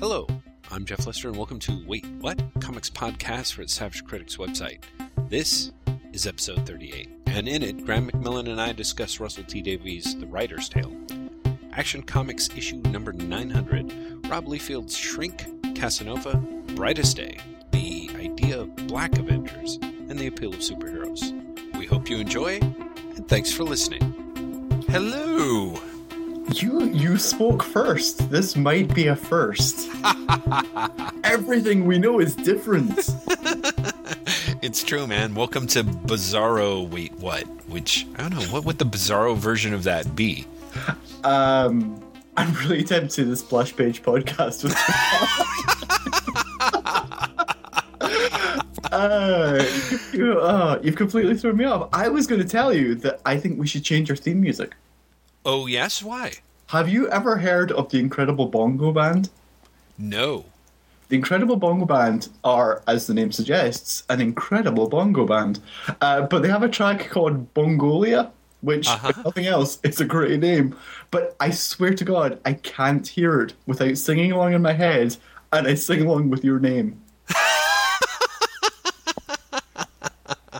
Hello, I'm Jeff Lester, and welcome to Wait What? Comics Podcast for the Savage Critics website. This is episode 38, and in it, Graeme McMillan and I discuss Russell T Davies' The Writer's Tale, Action Comics issue number 900, Rob Liefeld's Shrink, Casanova, Brightest Day, the idea of Black Avengers, and the appeal of superheroes. We hope you enjoy, and thanks for listening. Hello! You you spoke first. This might be a first. Everything we know is different. It's true, man. Welcome to Bizarro Wait What? Which, I don't know, what would the Bizarro version of that be? Um, I'm really tempted to this splash page podcast. with- uh, you, uh, you've completely thrown me off. I was going to tell you that I think we should change our theme music. Oh, yes? Why? Have you ever heard of the Incredible Bongo Band? No. The Incredible Bongo Band are, as the name suggests, an incredible bongo band. Uh, but they have a track called Bongolia, which, Uh-huh. if nothing else, is a great name. But I swear to God, I can't hear it without singing along in my head, and I sing along with your name.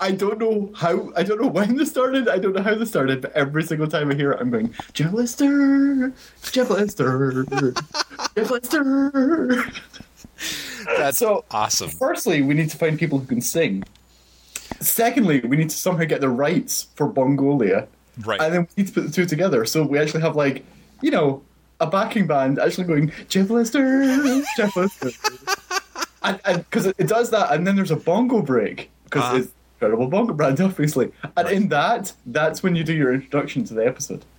I don't know how, I don't know when this started, I don't know how this started, but every single time I hear it, I'm going, Jeff Lister, Jeff Lister, Jeff Lister. That's So- awesome. Firstly, we need to find people who can sing. Secondly, we need to somehow get the rights for Bongolia. Right. And then we need to put the two together. So we actually have, like, you know, a backing band actually going, Jeff Lister, Jeff Lister. and because it, it does that, and then there's a bongo break, because Uh-huh. Incredible bongo brand, obviously. And in that, that's when you do your introduction to the episode.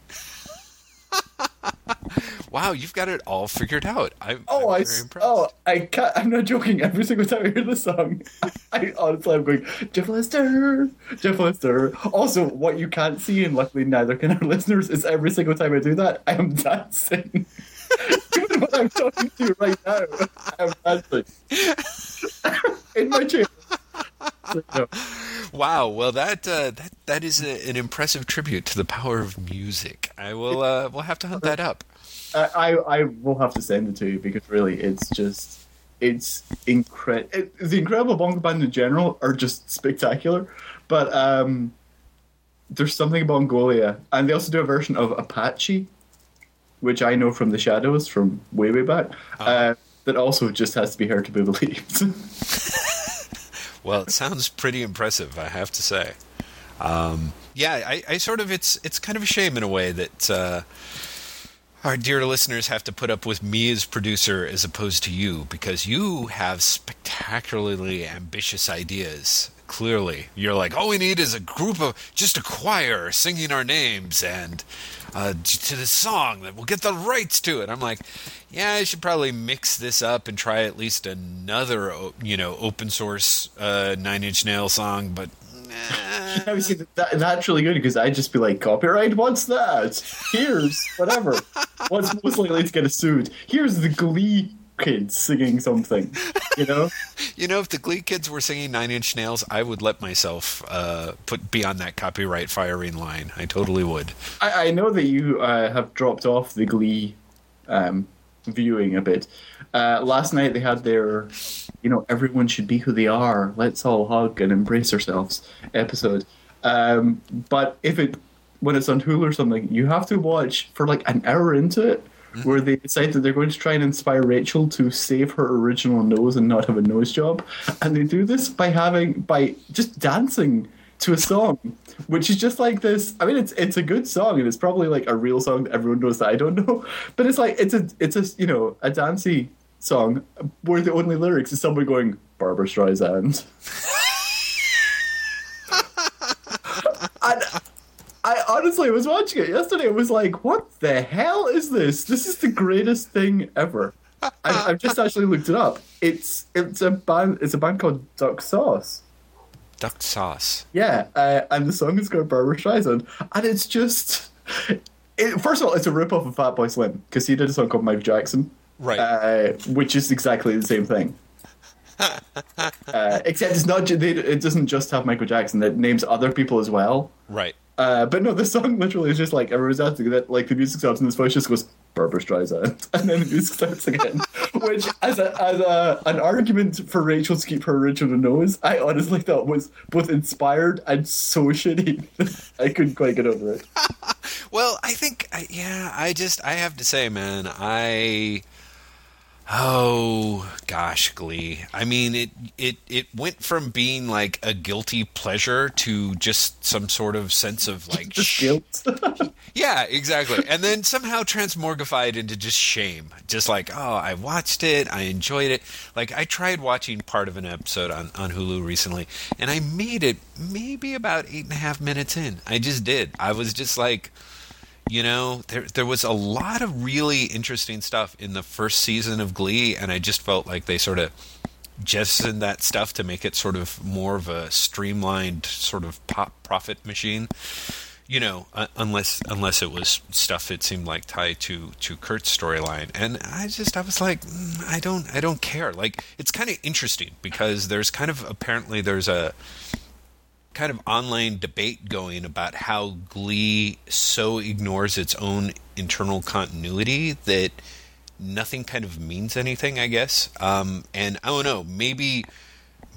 Wow, you've got it all figured out. I'm, Oh, I'm very s- impressed. oh, I can't. I'm not joking. Every single time I hear the song, I honestly I'm going Jeff Lester, Jeff Lester. Also, what you can't see, and luckily neither can our listeners, is every single time I do that, I am dancing. Even when I'm talking to right now, I'm dancing in my chair. No. Wow. Well, that uh, that that is a, an impressive tribute to the power of music. I will. Uh, we'll have to hunt that up. I, I I will have to send it to you because really, it's just it's incredible. It, the Incredible Bongo Band in general are just spectacular, but um, there's something about Bongolia, and they also do a version of Apache, which I know from the Shadows from way way back. uh that also just has to be heard to be believed. Well, it sounds pretty impressive, I have to say. Um, yeah, I, I sort of it's it's kind of a shame in a way that uh, our dear listeners have to put up with me as producer as opposed to you because you have spectacularly ambitious ideas. Clearly, you're like, all we need is a group of just a choir singing our names and uh, to the song that we'll get the rights to it. I'm like, yeah, I should probably mix this up and try at least another, you know, open source uh, Nine Inch Nail song, but. I see, that, that's really good because I'd just be like, copyright, what's that? Here's whatever. What's most likely to get sued? Here's the Glee kids singing something, you know? You know, if the Glee kids were singing Nine Inch Nails, I would let myself uh, put be on that copyright firing line. I totally would. I, I know that you uh, have dropped off the Glee um, viewing a bit. Uh, last night they had their, you know, everyone should be who they are. Let's all hug and embrace ourselves episode. Um, but if it when it's on Hulu or something, you have to watch for like an hour into it. Where they decide that they're going to try and inspire Rachel to save her original nose and not have a nose job, and they do this by having by just dancing to a song, which is just like this. I mean, it's it's a good song, and it's probably like a real song that everyone knows that I don't know. But it's like it's a it's a you know a dancey song where the only lyrics is someone going Barbra Streisand. I honestly was watching it yesterday. I was like, "What the hell is this? This is the greatest thing ever." I, I've just actually looked it up. It's it's a band. It's a band called Duck Sauce. Duck sauce. Yeah, uh, and the song is called Barbra Streisand, and it's just. It, first of all, it's a rip off of Fatboy Slim because he did a song called Mike Jackson, Right. uh, which is exactly the same thing. uh, except it's not. it doesn't just have Michael Jackson. It names other people as well. right. Uh, but no, the song literally is just like everyone's asking that. Like the music stops and this voice just goes Barbra Streisand, and then the music starts again, which as a as a an argument for Rachel to keep her original nose, I honestly thought was both inspired and so shitty. I couldn't quite get over it. Well, I think, yeah, I just, I have to say, man, I. Oh gosh, Glee. I mean, it it it went from being like a guilty pleasure to just some sort of sense of like sh- guilt. Yeah, exactly. And then somehow transmorgified into just shame. Just like, oh, I watched it, I enjoyed it. Like I tried watching part of an episode on, on Hulu recently, and I made it maybe about eight and a half minutes in. I just did. I was just like you know, there there was a lot of really interesting stuff in the first season of Glee, and I just felt like they sort of jettisoned that stuff to make it sort of more of a streamlined sort of pop profit machine. You know, uh, unless unless it was stuff that seemed like tied to to Kurt's storyline, and I just I was like, mm, I don't I don't care. Like it's kind of interesting because there's kind of apparently there's a kind of online debate going about how Glee so ignores its own internal continuity that nothing kind of means anything, I guess. Um, and I don't know, maybe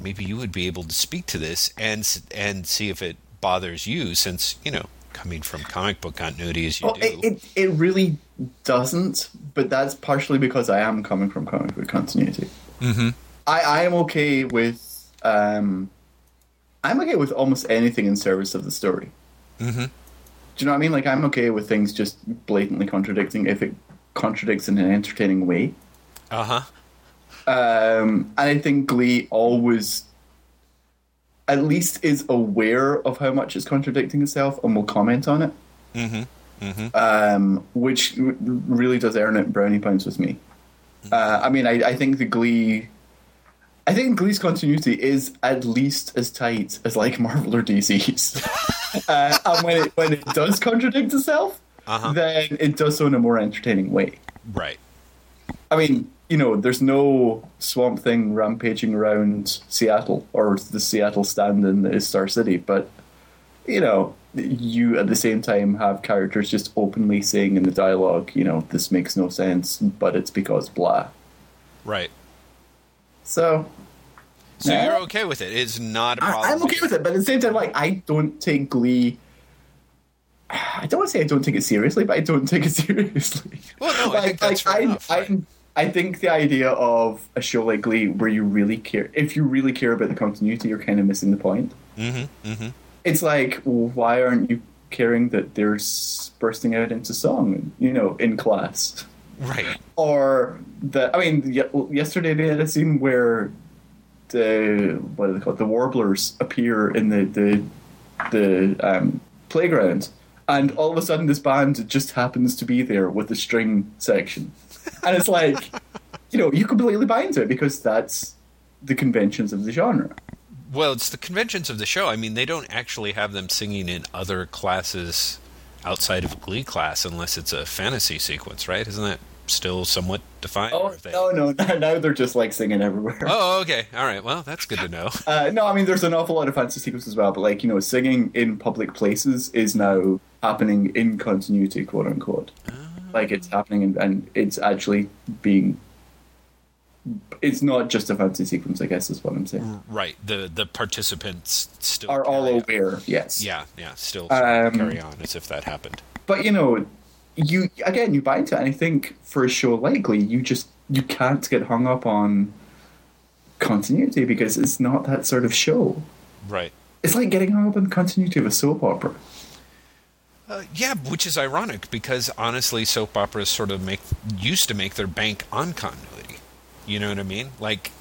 maybe you would be able to speak to this and and see if it bothers you, since you know coming from comic book continuity as you Well, do. it, it it really doesn't, but that's partially because I am coming from comic book continuity. mm-hmm. I, I am okay with um, I'm okay with almost anything in service of the story. Mm-hmm. Do you know what I mean? Like I'm okay with things just blatantly contradicting if it contradicts in an entertaining way. Uh huh. Um, and I think Glee always, at least, is aware of how much it's contradicting itself and will comment on it. Mm-hmm. Mm-hmm. um, which really does earn it brownie points with me. Uh, I mean, I, I think the Glee, I think Glee's continuity is at least as tight as like Marvel or DC's. uh, and when it when it does contradict itself, Uh-huh. then it does so in a more entertaining way. Right. I mean, you know, there's no Swamp Thing rampaging around Seattle or the Seattle stand-in that is Star City, but you know, you at the same time have characters just openly saying in the dialogue, you know, this makes no sense, but it's because blah. Right. So So you're okay with it? It's not a problem. I, I'm okay with it, but at the same time, like I don't take Glee. I don't want to say I don't take it seriously, but I don't take it seriously. Well, no, I think that's fair I, enough, I, right. I think the idea of a show like Glee, where you really care, if you really care about the continuity, you're kind of missing the point. Mm-hmm. Mm-hmm. It's like, well, why aren't you caring that they're bursting out into song, you know, in class? Right. or the I mean, yesterday they had a scene where the what are they called? The warblers appear in the the the um, playground, and all of a sudden this band just happens to be there with the string section, and it's like, you know, you completely buy into it because that's the conventions of the genre. Well, it's the conventions of the show. I mean, they don't actually have them singing in other classes outside of Glee class unless it's a fantasy sequence, right? Isn't that still somewhat defined? Oh they- no, no, now they're just like singing everywhere. Oh, okay. All right. Well, that's good to know. Uh, no, I mean, there's an awful lot of fancy sequences as well, but like you know, singing in public places is now happening in continuity, quote unquote. Like it's happening, and, and it's actually being. It's not just a fancy sequence, I guess, is what I'm saying. Right. The the participants still Are all carry on. aware, yes. Yeah, yeah. Still Um, carry on as if that happened. But you know, you again, you buy into it, and I think for a show like Glee, you just you can't get hung up on continuity because it's not that sort of show. Right. It's like getting hung up on the continuity of a soap opera. Uh, yeah, which is ironic because honestly, soap operas sort of make used to make their bank on continuity. You know what I mean? Like,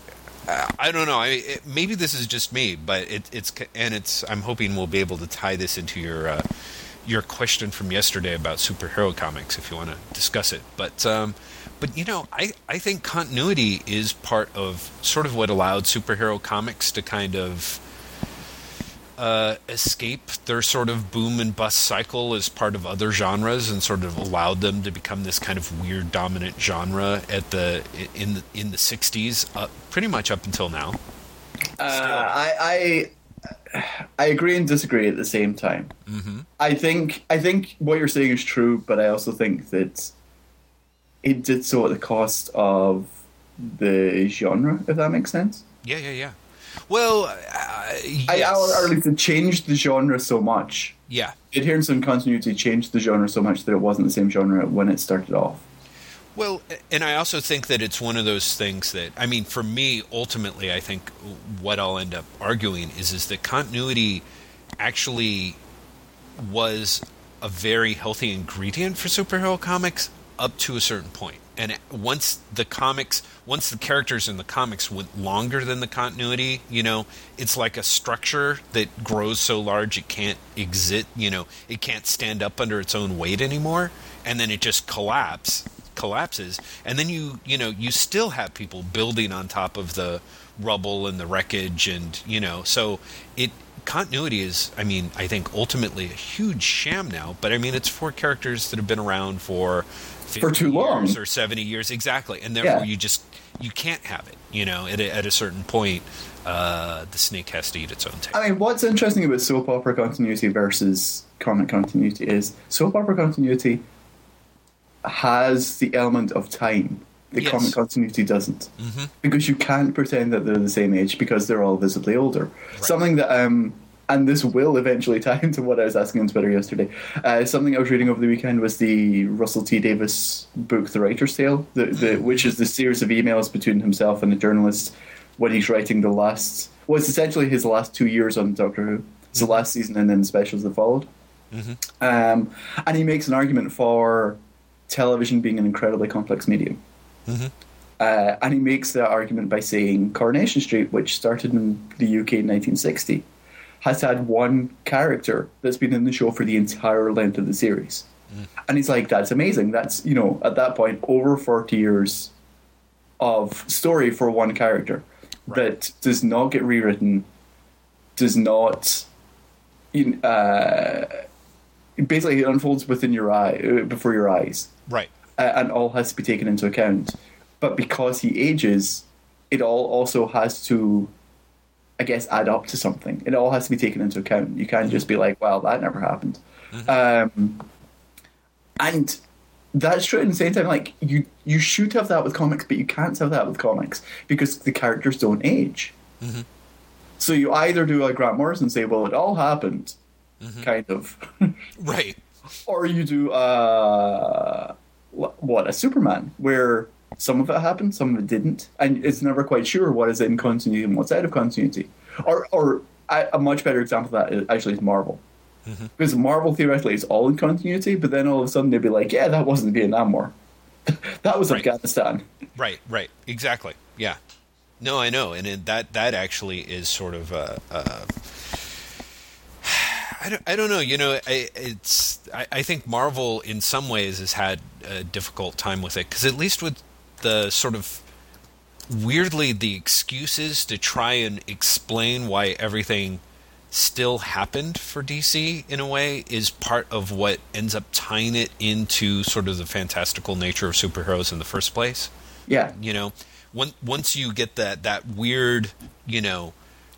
uh, I don't know. I it, maybe this is just me, but it, it's and it's. I'm hoping we'll be able to tie this into your uh, your question from yesterday about superhero comics if you want to discuss it. But um, but you know, I I think continuity is part of sort of what allowed superhero comics to kind of uh, escape their sort of boom and bust cycle as part of other genres and sort of allowed them to become this kind of weird dominant genre at the in the in the 60s uh, pretty much up until now Uh, I, I I agree and disagree at the same time. mm-hmm. I think I think what you're saying is true, but I also think that it did so at the cost of the genre, if that makes sense. Yeah, yeah, yeah. Well, uh, I, yes. or, or at least it changed the genre so much. yeah. Adherence and continuity changed the genre so much that it wasn't the same genre when it started off. Well, and I also think that it's one of those things that I mean, for me, ultimately, I think what I'll end up arguing is is that continuity actually was a very healthy ingredient for superhero comics up to a certain point. And once the comics, once the characters in the comics went longer than the continuity, you know, it's like a structure that grows so large it can't exist, you know, it can't stand up under its own weight anymore, and then it just collapse collapses and then you you know you still have people building on top of the rubble and the wreckage and you know so it continuity is i mean i think ultimately a huge sham now but i mean it's for characters that have been around for 50 For too long. years or 70 years exactly and therefore Yeah. you just you can't have it you know at a, at a certain point uh, the snake has to eat its own tail I mean, what's interesting about soap opera continuity versus comic continuity is soap opera continuity has the element of time. The Yes. comic continuity doesn't. Mhm. Because you can't pretend that they're the same age because they're all visibly older. Something that, um, and this will eventually tie into what I was asking on Twitter yesterday. Uh, something I was reading over the weekend was the Russell T Davies book, The Writer's Tale, the, the, which is the series of emails between himself and a journalist when he's writing the last, well, it's essentially his last two years on Doctor Who. It's the last season and then the specials that followed. Um, and he makes an argument for television being an incredibly complex medium. Uh, and he makes that argument by saying Coronation Street, which started in the UK in 1960, has had one character that's been in the show for the entire length of the series. And he's like, that's amazing. That's, you know, at that point, over 40 years of story for one character that does not get rewritten, does not. Uh, basically, it unfolds within your eye, uh, before your eyes right uh, and all has to be taken into account. But because he ages, it all also has to, I guess, add up to something. It all has to be taken into account. You can't just be like, "Well, that never happened," um, and that's true. At the same time, like you, you should have that with comics, but you can't have that with comics because the characters don't age. So you either do like Grant Morrison say, "Well, it all happened," kind of. right. Or you do uh what a superman where some of it happened some of it didn't and it's never quite sure what is in continuity and what's out of continuity. Or or a a much better example of that is actually is marvel. Because marvel theoretically is all in continuity but then all of a sudden they'd be like yeah that wasn't the vietnam war. That was Right. afghanistan. Right, right, exactly. Yeah, no, I know, and it, that that actually is sort of a. a I don't, I don't know. You know, I, it's. I, I think Marvel, in some ways, has had a difficult time with it because at least with the sort of weirdly the excuses to try and explain why everything still happened for DC in a way is part of what ends up tying it into sort of the fantastical nature of superheroes in the first place yeah you know once once you get that that weird you know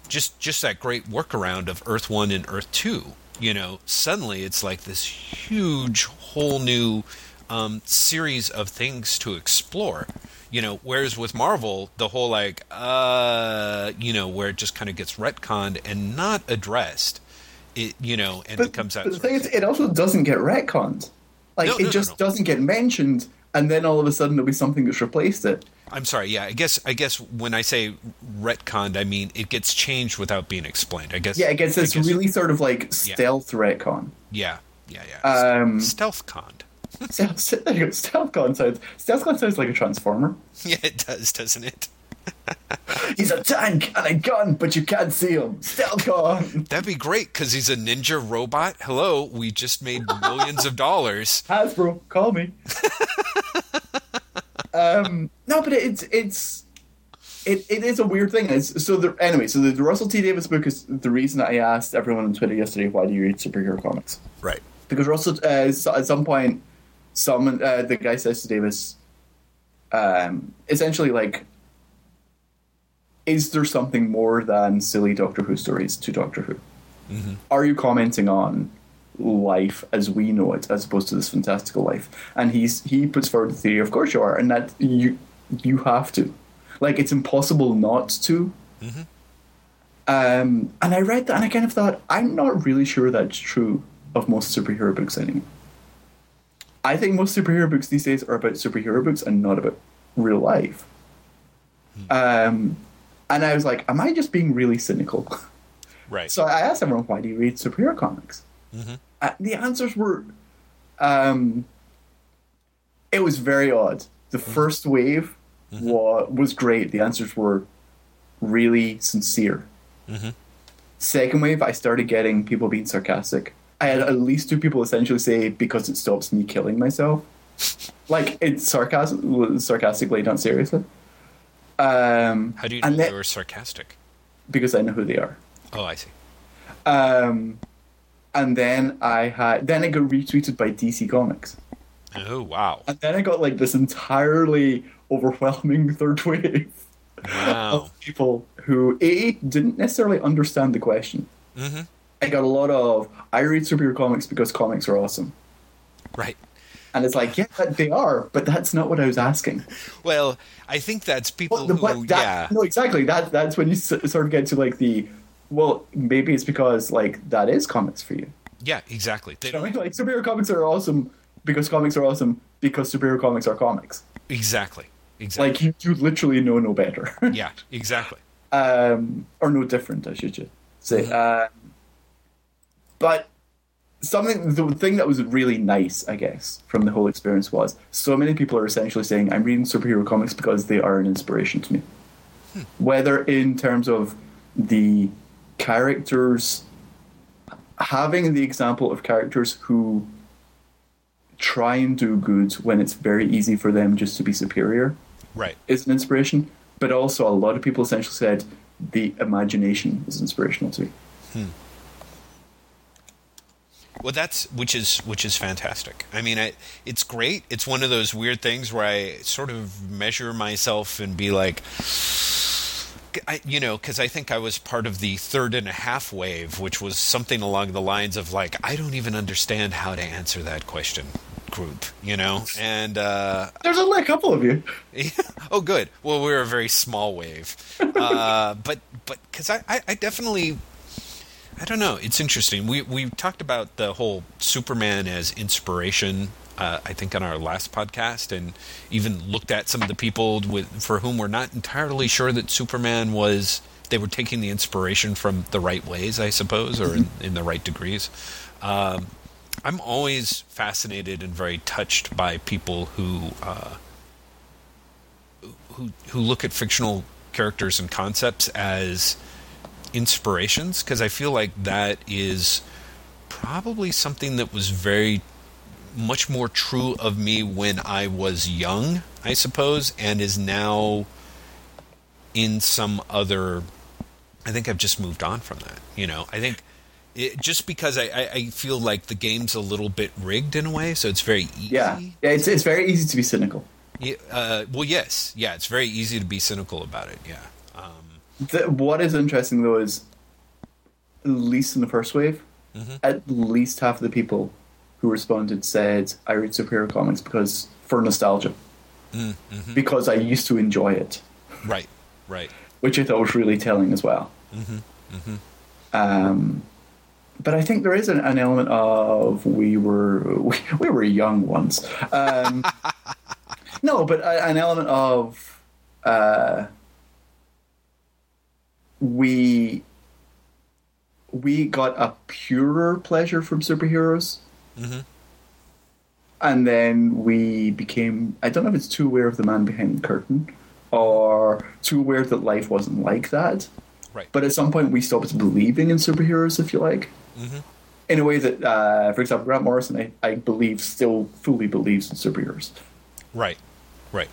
just just that great workaround of earth 1 and earth 2 you know suddenly it's like this huge whole new um, series of things to explore you know whereas with marvel the whole like uh you know where it just kind of gets retconned and not addressed it you know and but, it comes out the thing is it also doesn't get retconned like No, it no, just no. doesn't get mentioned and then all of a sudden there'll be something that's replaced it I'm sorry. Yeah, I guess I guess when I say retconned, I mean it gets changed without being explained. I guess. Yeah, it gets I this really sort of like stealth retcon. Yeah, yeah, yeah. Um, Stealth conned. Stealth, there you go, stealthcon sounds. Sounds like a transformer. Yeah, it does, doesn't it? He's a tank and a gun, but you can't see him. Stealth con. That'd be great because he's a ninja robot. Hello, we just made millions of dollars. Hasbro, call me. Um, no, but it's it's it, it is a weird thing. It's, so the, anyway, so the, the Russell T Davies book is the reason I asked everyone on Twitter yesterday, why do you read superhero comics? Right. because Russell uh, so- at some point, someone uh, the guy says to Davies, um, essentially like, is there something more than silly Doctor Who stories to Doctor Who? Are you commenting on life as we know it, as opposed to this fantastical life? And he's he puts forward the theory, of course you are, and that you you have to. Like it's impossible not to. Um, and I read that and I kind of thought, I'm not really sure that's true of most superhero books anymore. I think most superhero books these days are about superhero books and not about real life. Um, and I was like, am I just being really cynical? Right. So I asked everyone, why do you read superhero comics? Uh, the answers were, um, it was very odd. The first wave wa- was great. The answers were really sincere. Second wave, I started getting people being sarcastic. I had at least two people essentially say because it stops me killing myself. like it's sarcasm, sarcastically, not seriously. Um, How do you know and they were sarcastic? because I know who they are. Oh, I see. Um, and then I had then it got retweeted by DC Comics, Oh, wow. and then I got like this entirely overwhelming third wave Wow. of people who a didn't necessarily understand the question. hmm I got a lot of I read superhero comics because comics are awesome, Right. and it's like yeah, they are, but that's not what I was asking. Well, I think that's people Well, the, who, that, yeah. no, exactly. That that's when you sort of get to like the well, maybe it's because like that is comics for you. Yeah, exactly. They You know what I don't, mean? Like superhero comics are awesome because comics are awesome because superhero comics are comics. exactly. Exactly. Like you, you literally know no better, yeah, exactly. um, or no different, I should say. Um, but something, the thing that was really nice, I guess, from the whole experience was so many people are essentially saying, "I'm reading superhero comics because they are an inspiration to me." Whether in terms of the characters having the example of characters who try and do good when it's very easy for them just to be superior Right. is an inspiration, but also a lot of people essentially said the imagination is inspirational too. Hmm. Well, that's which is which is fantastic. I mean, I, it's great. It's one of those weird things where I sort of measure myself and be like, I, you know, because I think I was part of the third and a half wave, which was something along the lines of like, I don't even understand how to answer that question group, you know, and uh, There's only a couple of you. oh, good. Well, we're a very small wave, uh, but but because I, I, I definitely, I don't know. It's interesting. We we talked about the whole Superman as inspiration. Uh, I think on our last podcast, and even looked at some of the people with for whom we're not entirely sure that Superman was. They were taking the inspiration from the right ways, I suppose, or in, in the right degrees. Um, I'm always fascinated and very touched by people who uh, who who look at fictional characters and concepts as inspirations because I feel like that is probably something that was very much more true of me when I was young, I suppose, and is now in some other. I think I've just moved on from that. You know, I think it, just because I, I, I feel like the game's a little bit rigged in a way, so it's very easy. Yeah, yeah. It's it's very easy to be cynical. Yeah, uh, well, yes, yeah, it's very easy to be cynical about it. Yeah, um, The, what is interesting though is, at least in the first wave, at least half of the people who responded said, "I read superhero comics because for nostalgia, because I used to enjoy it," right, right, which I thought was really telling as well. Um, but I think there is an, an element of we were we, we were young once. Um, no, but a, an element of uh, we we got a purer pleasure from superheroes. And then we became, I don't know if it's too aware of the man behind the curtain or too aware that life wasn't like that. right. But at some point, we stopped believing in superheroes, if you like. In a way that, uh, for example, Grant Morrison, I, I believe, still fully believes in superheroes. Right, right.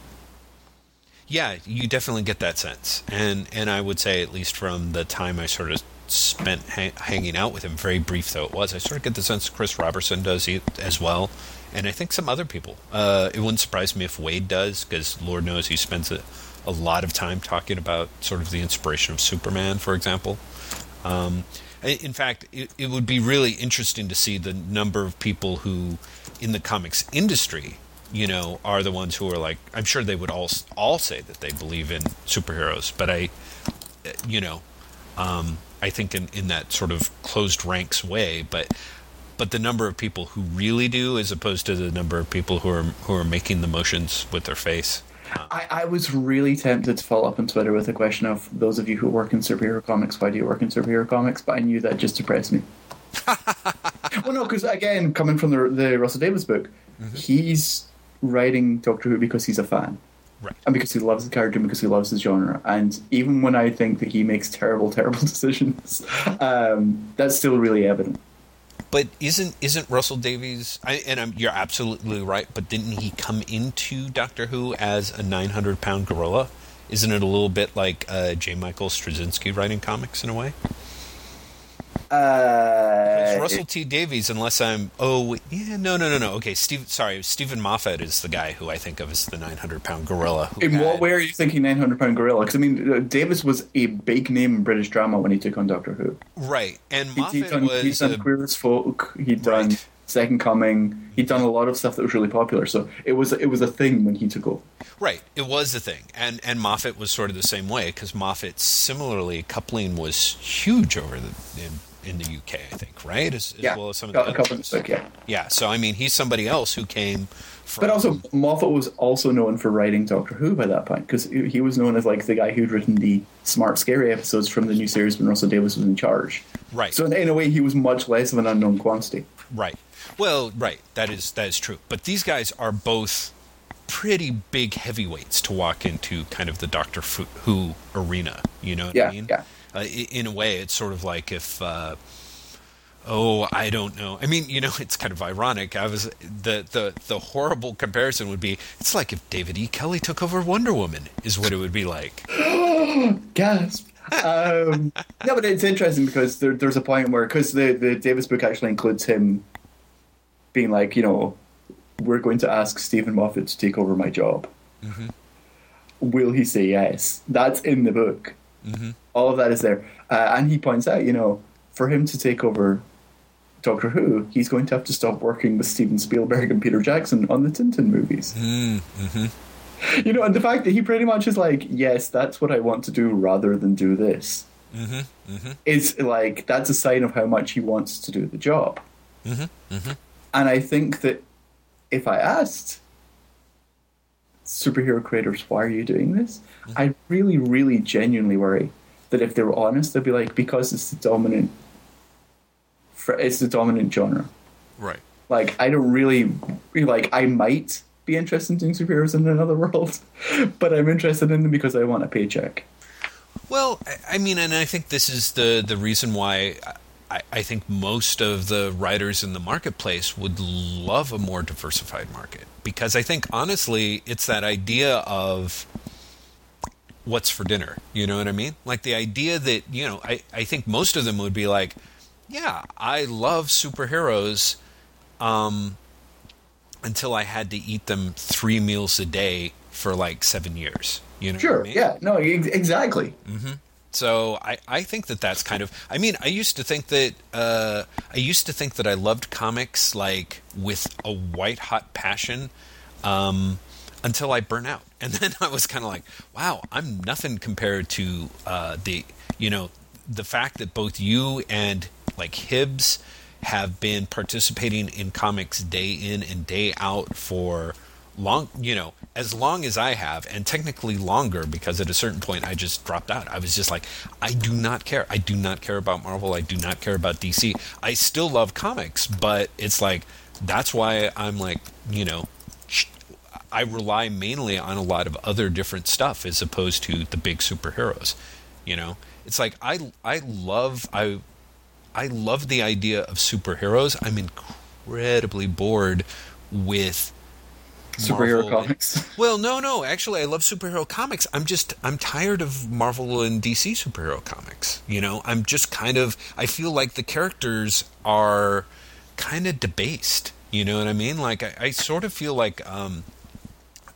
Yeah, you definitely get that sense, and and I would say at least from the time I sort of spent ha- hanging out with him, very brief though it was, I sort of get the sense Chris Roberson does as well, and I think some other people. Uh, it wouldn't surprise me if Waid does, because Lord knows he spends a, a lot of time talking about sort of the inspiration of Superman, for example. Um, in fact, it, it would be really interesting to see the number of people who, in the comics industry, you know, are the ones who are like. I'm sure they would all all say that they believe in superheroes, but I, you know, um, I think in in that sort of closed ranks way, but. But the number of people who really do, as opposed to the number of people who are who are making the motions with their face, I, I was really tempted to follow up on Twitter with a question of those of you who work in superhero comics, why do you work in superhero comics? But I knew that just depressed me. well, no, because again, coming from the, the Russell Davies book, mm-hmm. he's writing Doctor Who because he's a fan. Right. And because he loves the character and because he loves the genre. And even when I think that he makes terrible, terrible decisions, um, that's still really evident. But isn't isn't Russell Davies? I, and I'm, you're absolutely right. But didn't he come into Doctor Who as a 900 pound gorilla? Isn't it a little bit like uh, J. Michael Straczynski writing comics in a way? Uh, Russell T Davies, unless I'm. Oh, yeah, no, no, no, no. Okay, Steve. Sorry, Steven Moffat is the guy who I think of as the 900 pound gorilla. In what way are you thinking 900 pound gorilla? Because I mean, uh, Davies was a big name in British drama when he took on Doctor Who. Right, and Moffat he'd done, was he'd done a, Queer as Folk. He'd done Right. Second Coming. He'd done a lot of stuff that was really popular. So it was it was a thing when he took over. right. It was a thing, and and Moffat was sort of the same way because Moffat similarly coupling was huge over the in, in the UK, I think, right? As, as Yeah, well as some of a the couple others. of yeah. Yeah, so I mean, he's somebody else who came from. But also, Moffat was also known for writing Doctor Who by that point because he was known as like the guy who'd written the smart, scary episodes from the new series when Russell Davies was in charge. Right. So in, in a way, he was much less of an unknown quantity. Right. Well, right. That is that is true. But these guys are both pretty big heavyweights to walk into kind of the Doctor Who arena. You know what Yeah, I mean? yeah. Uh, in a way, it's sort of like if. Uh, Oh, I don't know. I mean, you know, it's kind of ironic. I was the the the horrible comparison would be it's like if David E. Kelley took over Wonder Woman is what it would be like. Gasp. um, no, but it's interesting because there, there's a point where because the the Davies book actually includes him being like, you know, we're going to ask Steven Moffat to take over my job. Will he say yes? That's in the book. All of that is there, uh, and he points out, you know, for him to take over Doctor Who, he's going to have to stop working with Steven Spielberg and Peter Jackson on the Tintin movies. Hmm, mm-hmm. You know, and the fact that he pretty much is like, yes, that's what I want to do rather than do this. Mm-hmm, mm-hmm. Is like that's a sign of how much he wants to do the job. And I think that if I asked superhero creators, why are you doing this? I really, really genuinely worry that if they were honest, they'd be like, because it's the dominant, it's the dominant genre. Right. Like, I don't really, like, I might be interested in doing superheroes in another world, but I'm interested in them because I want a paycheck. Well, I- mean, and I think this is the the reason why I, I think most of the writers in the marketplace would love a more diversified market because I think honestly, it's that idea of what's for dinner. You know what I mean? Like the idea that you know, I I think most of them would be like, yeah, I love superheroes. Um, until I had to eat them three meals a day for like seven years. You know, what I Sure, mean? yeah, no, ex- exactly. So I, I think that that's kind of. I mean, I used to think that uh, I used to think that I loved comics like with a white hot passion um, until I burn out, and then I was kind of like, wow, I'm nothing compared to uh, the you know the fact that both you and like Hibbs have been participating in comics day in and day out for long you know as long as i have and technically longer because at a certain point i just dropped out. I was just like i do not care. I do not care about marvel. I do not care about dc i still love comics but it's like that's why i'm like you know i rely mainly on a lot of other different stuff as opposed to the big superheroes you know it's like i i love i I love the idea of superheroes. I'm incredibly bored with Superhero Marvel- comics. Well, no, no. Actually, I love superhero comics. I'm just I'm tired of Marvel and DC superhero comics. You know, I'm just kind of I feel like the characters are kind of debased. You know what I mean? Like I, I sort of feel like um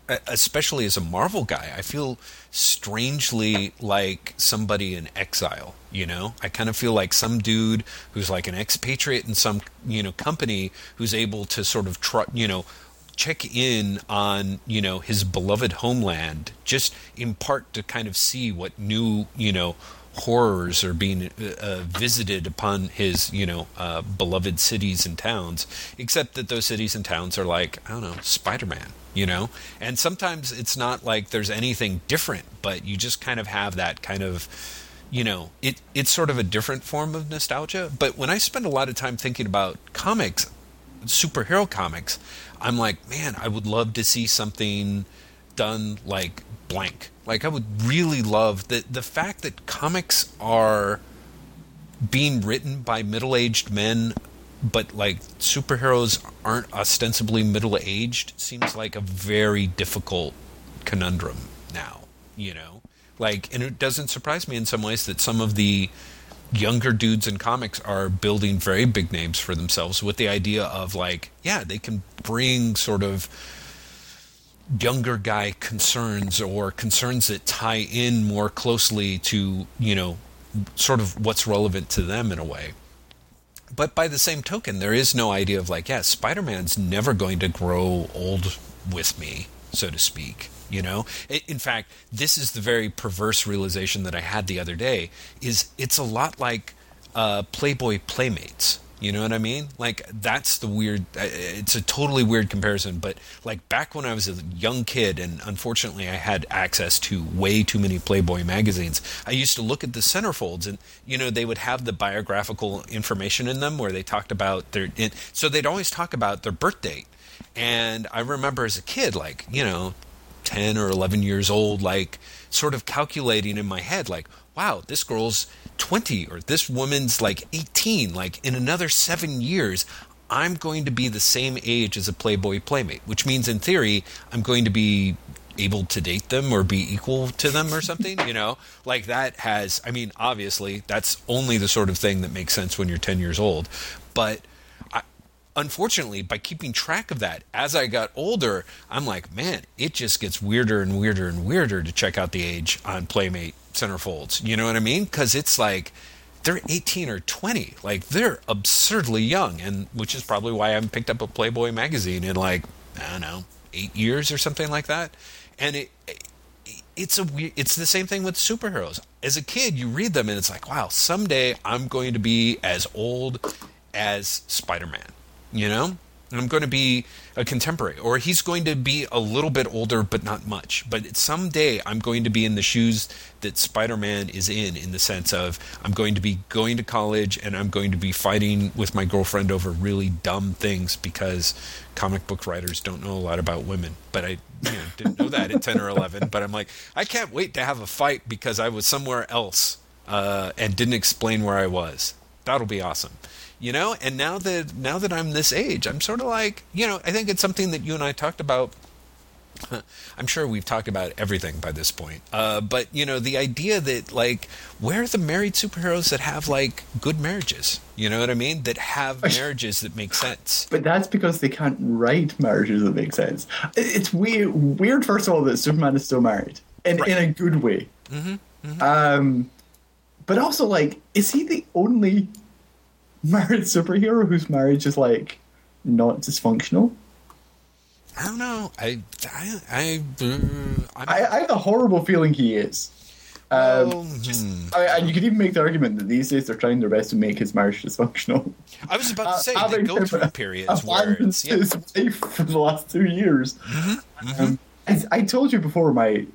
especially as a Marvel guy, I feel strangely like somebody in exile. You know, I kind of feel like some dude who's like an expatriate in some you know company who's able to sort of you know check in on you know his beloved homeland just in part to kind of see what new you know horrors are being uh, visited upon his you know uh, beloved cities and towns except that those cities and towns are like i don't know spider-man you know? And sometimes it's not like there's anything different but you just kind of have that kind of you know it it's sort of a different form of nostalgia. But when i spend a lot of time thinking about comics superhero comics i'm like man i would love to see something done like blank. Like I would really love the the fact that comics are being written by middle-aged men but like superheroes aren't ostensibly middle-aged seems like a very difficult conundrum now, you know. Like and it doesn't surprise me in some ways that some of the younger dudes in comics are building very big names for themselves with the idea of like, yeah, they can bring sort of younger guy concerns or concerns that tie in more closely to, you know, sort of what's relevant to them in a way. But by the same token, there is no idea of like, yeah, Spider Man's never going to grow old with me, so to speak. You know, in fact, this is the very perverse realization that I had the other day. Is it's a lot like uh, Playboy Playmates you know what I mean? Like that's the weird. Uh, it's a totally weird comparison, but like back when I was a young kid, and unfortunately I had access to way too many Playboy magazines. I used to look at the centerfolds, and you know they would have the biographical information in them where they talked about their. So they'd always talk about their birth date, and I remember as a kid, like you know, ten or eleven years old, like sort of calculating in my head, like, wow, this girl's 20 or this woman's like 18. Like in another seven years, I'm going to be the same age as a Playboy Playmate, which means in theory, I'm going to be able to date them or be equal to them or something, you know? Like that has, I mean, obviously, that's only the sort of thing that makes sense when you're 10 years old. But I, unfortunately, by keeping track of that as I got older, I'm like, man, it just gets weirder and weirder and weirder to check out the age on Playmate centerfolds. You know what I mean? Because it's like they're 18 or 20. Like they're absurdly young, and which is probably why I haven't picked up a Playboy magazine in like I don't know eight years or something like that. And it it's a it's the same thing with superheroes. As a kid, you read them and it's like, wow, someday I'm going to be as old as Spider-Man. You know, I'm going to be a contemporary, or he's going to be a little bit older, but not much. But someday I'm going to be in the shoes that Spider Man is in, in the sense of I'm going to be going to college and I'm going to be fighting with my girlfriend over really dumb things because comic book writers don't know a lot about women. But I you know, didn't know that at 10 or 11. But I'm like, I can't wait to have a fight because I was somewhere else uh, and didn't explain where I was. That'll be awesome you know and now that now that i'm this age i'm sort of like you know i think it's something that you and i talked about I'm sure we've talked about everything by this point. Uh, but you know, the idea that like, where are the married superheroes that have like good marriages? You know what I mean? That have marriages that make sense. But that's because they can't write marriages that make sense. It's weird. Weird, first of all, that Superman is still married and right. in a good way. Mm-hmm, mm-hmm. Um, but also, like, is he the only married superhero whose marriage is like not dysfunctional. I don't know. I I I, uh, I, I have a horrible feeling he is. Um, well, just, hmm. I, and you could even make the argument that these days they're trying their best to make his marriage dysfunctional. I was about to say uh, they go through periods where it's yeah. his wife for the last two years. Mm-hmm, mm-hmm. Um, I, I, told you before my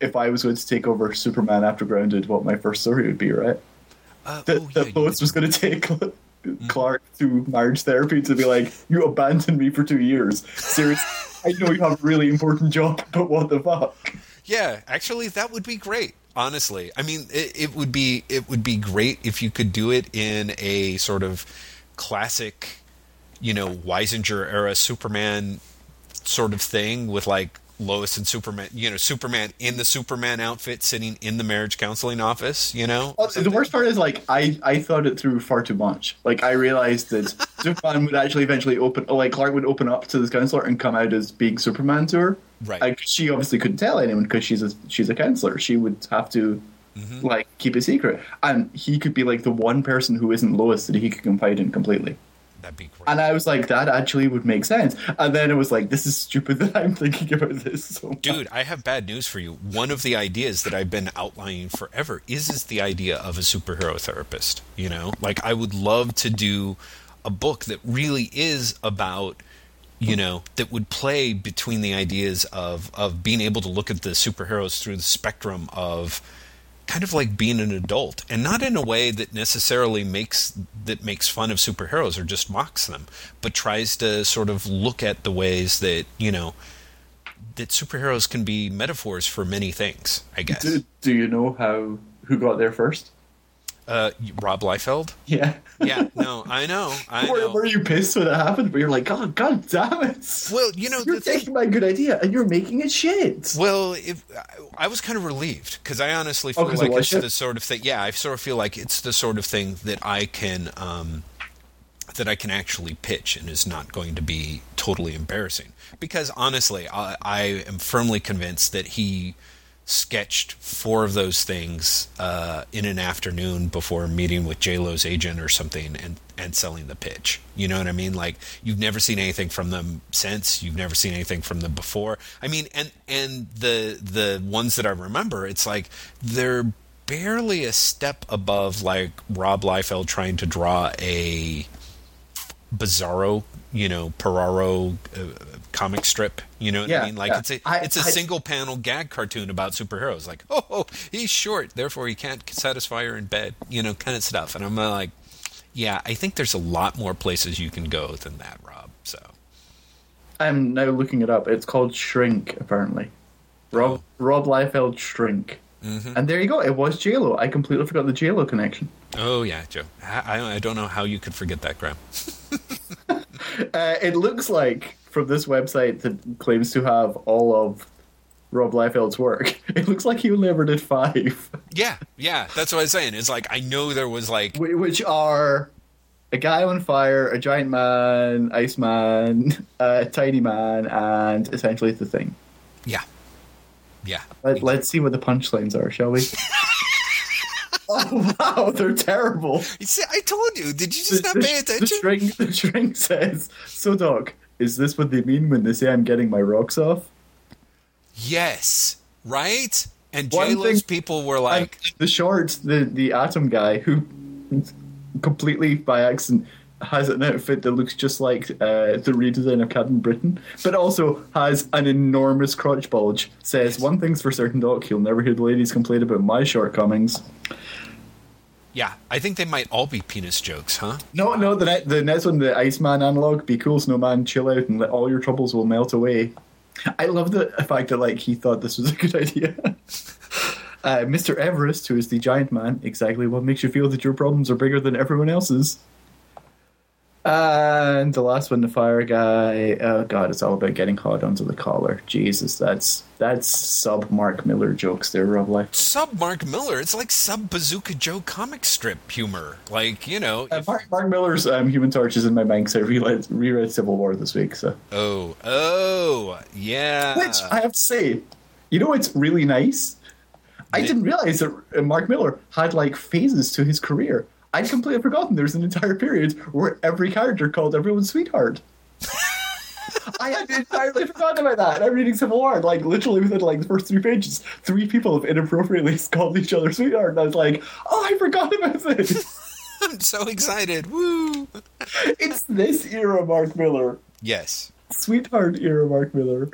if I was going to take over Superman after Grounded, what my first story would be, right? Uh, that oh, yeah, that Lois was going to take Mm-hmm. Clark to marriage therapy to be like, you abandoned me for two years. Seriously, I know you have a really important job, but what the fuck? Yeah, actually, that would be great. Honestly, I mean, it, it would be it would be great if you could do it in a sort of classic, you know, Weisinger era Superman sort of thing with like Lois and Superman, you know, Superman in the Superman outfit sitting in the marriage counseling office, you know? Well, the worst part is like I, I thought it through far too much. Like I realized that Superman would actually eventually open like Clark would open up to this counselor and come out as being Superman to her. Right. Like she obviously couldn't tell anyone because she's a she's a counselor. She would have to mm-hmm. like keep a secret. And he could be like the one person who isn't Lois that he could confide in completely. That'd be great. And I was like, that actually would make sense. And then it was like, this is stupid that I'm thinking about this so. Dude, I have bad news for you. One of the ideas that I've been outlining forever is is the idea of a superhero therapist. You know, like I would love to do a book that really is about you know that would play between the ideas of of being able to look at the superheroes through the spectrum of kind of like being an adult and not in a way that necessarily makes that makes fun of superheroes or just mocks them but tries to sort of look at the ways that you know that superheroes can be metaphors for many things i guess Do, do you know how who got there first? Uh rob liefeld Yeah. yeah no i know i Were, know were you pissed when it happened? But you're like, God, God damn it! well you know you're the thing taking my good idea and you're making it shit. Well, if, I was kind of relieved because I honestly feel 'cause like it's shit? the sort of thing. Yeah, I sort of feel like it's the sort of thing that I can um, that I can actually pitch and is not going to be totally embarrassing. Because honestly, I, I am firmly convinced that he sketched four of those things uh, in an afternoon before meeting with J Lo's agent or something and and selling the pitch. You know what I mean? Like you've never seen anything from them since. You've never seen anything from them before. I mean, and and the the ones that I remember, it's like they're barely a step above like Rob Liefeld trying to draw a bizarro, you know, Peraro uh, comic strip. You know what Yeah, I mean? Like yeah. it's a I- it's a I- single panel gag cartoon about superheroes. Like, oh, oh, he's short, therefore he can't satisfy her in bed. You know, kind of stuff. And I'm like, yeah, I think there's a lot more places you can go than that, Rob. So I'm now looking it up. It's called Shrink, apparently. Rob Oh. Rob Liefeld Shrink. Mm-hmm. And there you go. It was JLo. I completely forgot the JLo connection. Oh yeah, Joe. I, I I don't know how you could forget that, Graeme. Uh, it looks like from this website that claims to have all of Rob Liefeld's work, it looks like he only ever did five, Yeah, yeah. That's what I was saying. It's like I know there was like which are a guy on fire, a giant man, Iceman, a tiny man, and essentially the thing. yeah, yeah. Let, let's see what the punchlines are, shall we? oh wow, they're terrible. You see, I told you. Did you just not pay The attention? shrink, the shrink says, "So, Doc, is this what they mean when they say I'm getting my rocks off?" Yes, right. And One J Lo's thing- people were like, the short, the the atom guy who completely by accident has an outfit that looks just like uh, the redesign of Captain Britain, but also has an enormous crotch bulge. Says one thing's for certain, Doc, you'll never hear the ladies complain about my shortcomings. Yeah, I think they might all be penis jokes, huh? No, no, the ne- the next one, the Iceman analog, be cool, snowman, chill out, and let all your troubles will melt away. I love the fact that like he thought this was a good idea. uh, Mr. Everest, who is the giant man, exactly what makes you feel that your problems are bigger than everyone else's. And the last one, the fire guy. Oh god, it's all about getting caught under the collar. Jesus, that's that's sub Mark Millar jokes there, Rob Life. Sub Mark Millar. It's like sub Bazooka Joe comic strip humor. Like you know. Uh, if- Mark, Mark Millar's um, Human Torch is in my because I reread, reread Civil War this week. So, oh, oh, yeah. which I have to say, you know, what's really nice. I didn't realize that uh, Mark Millar had like phases to his career. I'd completely forgotten there was an entire period where every character called everyone sweetheart. I had entirely forgotten about that. And I'm reading Civil War, and, like literally within like the first three pages, three people have inappropriately called each other sweetheart, and I was like, "Oh, I forgot about this." I'm so excited. Woo! it's this era, Mark Millar, Yes. sweetheart era, Mark Millar.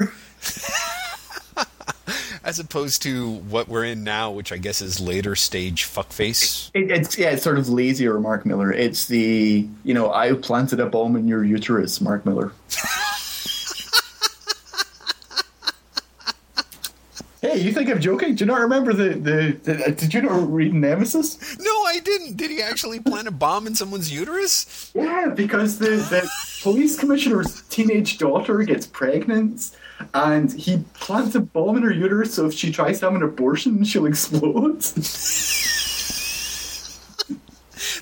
As opposed to what we're in now, which I guess is later stage fuckface. It, it's yeah, it's sort of lazier, Mark Millar. It's the you know I planted a bomb in your uterus, Mark Millar. hey, you think I'm joking? Do you not remember the the? the uh, did you not read Nemesis? No, I didn't. Did he actually plant a bomb in someone's uterus? Yeah, because the the police commissioner's teenage daughter gets pregnant. And he plants a bomb in her uterus, so if she tries to have an abortion, she'll explode.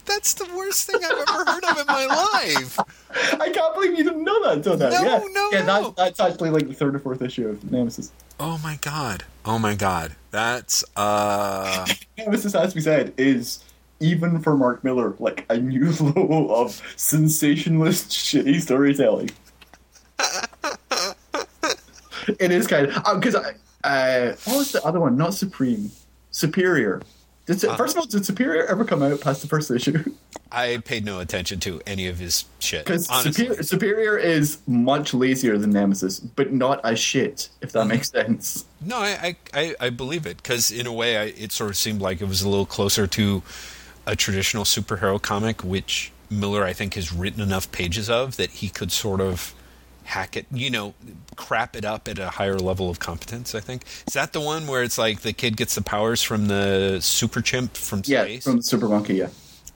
That's the worst thing I've ever heard of in my life. I can't believe you didn't know that until now. No, yeah. no, yeah, no. That's, that's actually like the third or fourth issue of Nemesis. Oh my god. Oh my god. That's uh Nemesis, as we said, is even for Mark Millar, like a new level of sensationalist, shitty storytelling. It is kind of because I. Uh, what was the other one? Not Supreme, Superior. Did, Uh-huh. first of all, did Superior ever come out past the first issue? I paid no attention to any of his shit. Because Superior, Superior is much lazier than Nemesis, but not as shit. If that makes sense. no, I I, I, I believe it because in a way, I, it sort of seemed like it was a little closer to a traditional superhero comic, which Millar I think has written enough pages of that he could sort of hack it, you know, crap it up at a higher level of competence. I think is that the one where it's like the kid gets the powers from the super chimp from Yeah, space, from Super Monkey. Yeah.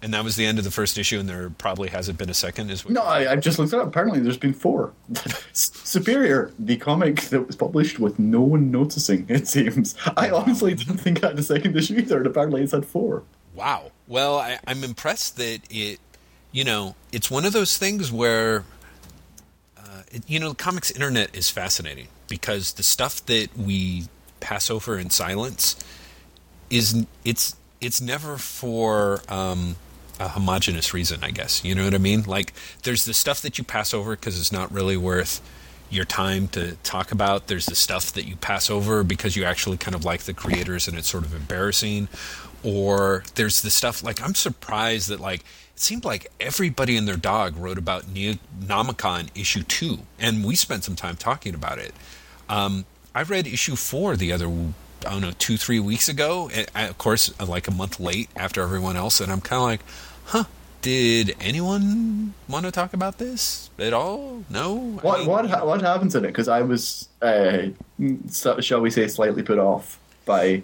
and that was the end of the first issue, and there probably hasn't been a second. Is No, I, I've just looked it up. Apparently, there's been four. Superior, the comic that was published with no one noticing. It seems. I honestly didn't think it had a second issue either, and apparently it's had four. Wow. Well, I, I'm impressed that it, you know, it's one of those things where, you know, the comics internet is fascinating because the stuff that we pass over in silence is it's it's never for um, a homogenous reason, I guess. You know what I mean? Like, there's the stuff that you pass over because it's not really worth your time to talk about. There's the stuff that you pass over because you actually kind of like the creators and it's sort of embarrassing. Or there's the stuff like I'm surprised that like it seemed like everybody and their dog wrote about Neonomicon issue two, and we spent some time talking about it. Um, I read issue four the other I don't know two three weeks ago, and I, of course uh, like a month late after everyone else, and I'm kind of like, huh. Did anyone want to talk about this at all? No. I What mean- what what happens in it? Because I was, uh, so- shall we say, slightly put off by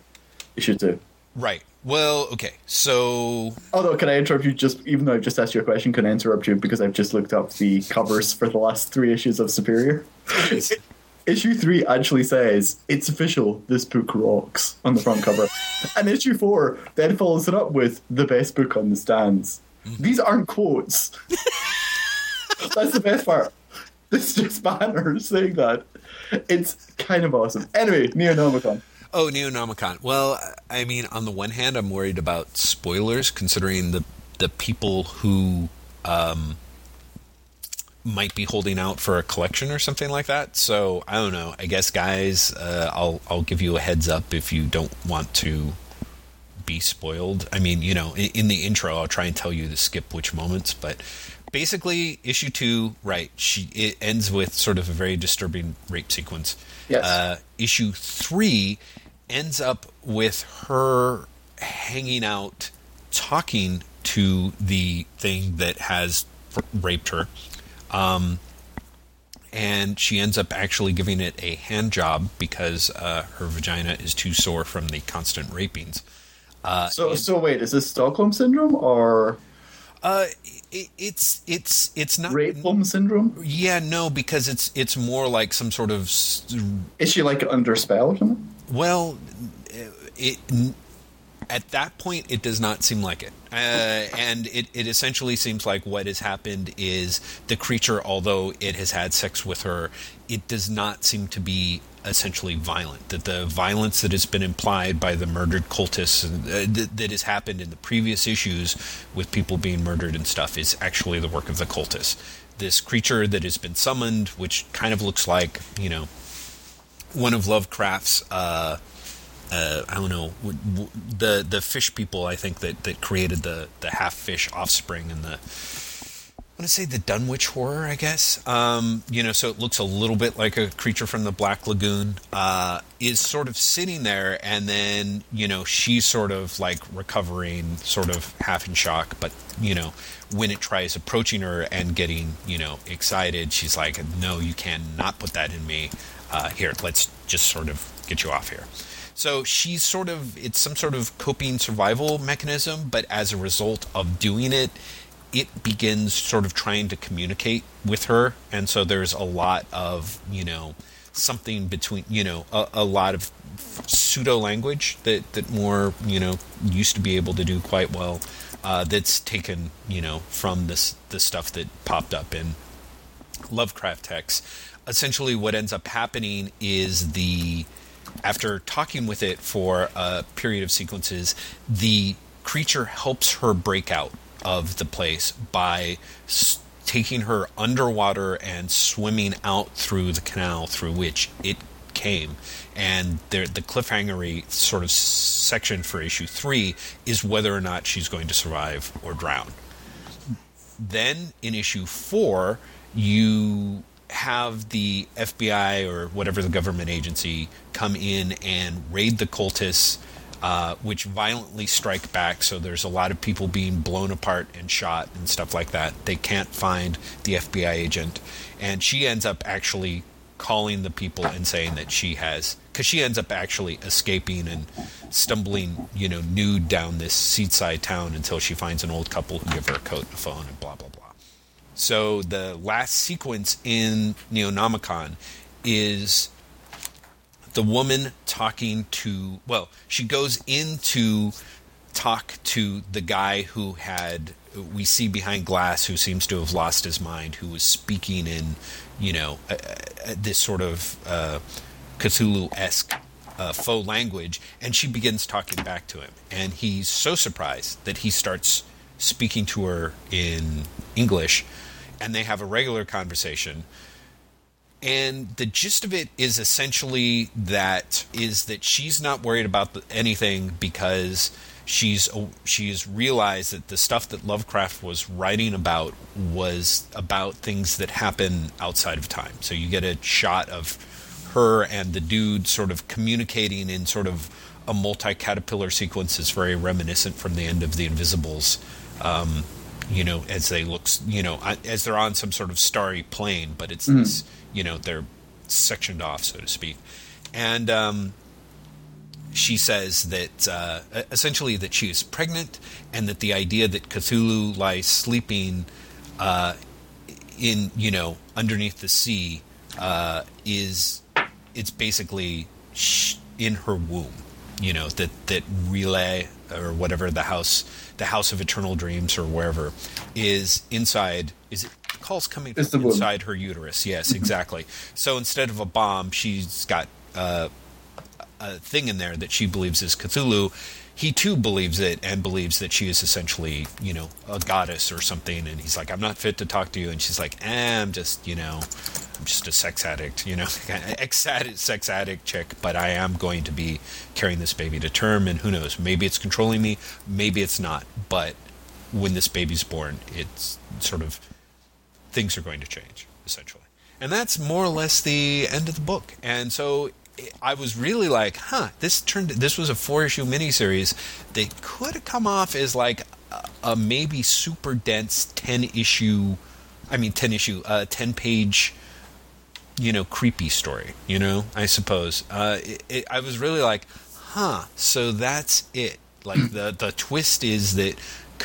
issue two. Right. Well, okay. So Although, can I interrupt you? Just even though I've just asked you a question, can I interrupt you because I've just looked up the covers for the last three issues of Superior. issue three actually says it's official. This book rocks on the front cover, and issue four then follows it up with the best book on the stands. Mm-hmm. These aren't quotes. That's the best part. It's just banners saying that. It's kind of awesome. Anyway, Neonomicon. Oh, Neonomicon. Well, I mean, on the one hand, I'm worried about spoilers, considering the the people who um, might be holding out for a collection or something like that. So I don't know. I guess, guys, uh, I'll I'll give you a heads up if you don't want to be spoiled. I mean, you know, in, in the intro, I'll try and tell you to skip which moments, but basically, issue two, right? She it ends with sort of a very disturbing rape sequence. Yes. Uh, issue three ends up with her hanging out, talking to the thing that has raped her. Um, and she ends up actually giving it a hand job because uh, her vagina is too sore from the constant rapings. Uh, So, so wait, is this Stockholm syndrome or uh, it, it's it's it's not. Rapeholm syndrome? Yeah, no, because it's it's more like some sort of Is she like under spell or something? well, it at that point it does not seem like it, uh, and it it essentially seems like what has happened is the creature, although it has had sex with her, it does not seem to be essentially violent. That the violence that has been implied by the murdered cultists uh, that, that has happened in the previous issues with people being murdered and stuff is actually the work of the cultists. This creature that has been summoned, which kind of looks like you know one of Lovecraft's uh, uh, I don't know the the fish people I think that, that created the the half fish offspring and the I want to say the Dunwich horror I guess. Um, you know so it looks a little bit like a creature from the Black Lagoon uh, is sort of sitting there and then you know she's sort of like recovering sort of half in shock but you know when it tries approaching her and getting you know excited she's like no you cannot put that in me. Uh, here let's just sort of get you off here. So she's sort of it's some sort of coping survival mechanism but as a result of doing it it begins sort of trying to communicate with her and so there's a lot of you know something between you know a, a lot of pseudo language that that Moore you know used to be able to do quite well uh, that's taken you know from this the stuff that popped up in Lovecraft texts. Essentially, what ends up happening is the after talking with it for a period of sequences, the creature helps her break out of the place by taking her underwater and swimming out through the canal through which it came. And there, the cliffhangery sort of section for issue three is whether or not she's going to survive or drown. Then in issue four, you have the FBI or whatever the government agency come in and raid the cultists, uh, which violently strike back. So there's a lot of people being blown apart and shot and stuff like that. They can't find the FBI agent, and she ends up actually calling the people and saying that she has because she ends up actually escaping and stumbling you know nude down this seaside town until she finds an old couple who give her a coat and a phone and blah blah blah so the last sequence in Neonomicon is the woman talking to well, she goes in to talk to the guy who had we see behind glass who seems to have lost his mind, who was speaking in, you know, uh, uh, this sort of uh, Cthulhu esque uh, faux language, and she begins talking back to him, and he's so surprised that he starts speaking to her in English, and they have a regular conversation. And the gist of it is essentially that is that she's not worried about the, anything because she's she's realized that the stuff that Lovecraft was writing about was about things that happen outside of time. So you get a shot of her and the dude sort of communicating in sort of a multi-caterpillar sequence is very reminiscent from the end of the Invisibles. Um, you know, as they look, you know, as they're on some sort of starry plane, but it's mm. this, you know, they're sectioned off, so to speak. And um, she says that uh, essentially that she is pregnant, and that the idea that Cthulhu lies sleeping uh, in, you know, underneath the sea uh, is it's basically in her womb. You know that that relay or whatever the house the house of eternal dreams or wherever is inside is calls coming from inside her uterus yes mm-hmm. exactly so instead of a bomb she's got uh, a thing in there that she believes is cthulhu he too believes it and believes that she is essentially, you know, a goddess or something. And he's like, I'm not fit to talk to you. And she's like, eh, I'm just, you know, I'm just a sex addict, you know, ex sex addict chick, but I am going to be carrying this baby to term. And who knows, maybe it's controlling me, maybe it's not. But when this baby's born, it's sort of things are going to change, essentially. And that's more or less the end of the book. And so I was really like, huh, this turned this was a four issue miniseries. They could have come off as like a, a maybe super dense ten issue, I mean ten issue, uh, ten page, you know, creepy story. You know, I suppose. Uh, it, it, I was really like, huh, so that's it. Like the the twist is that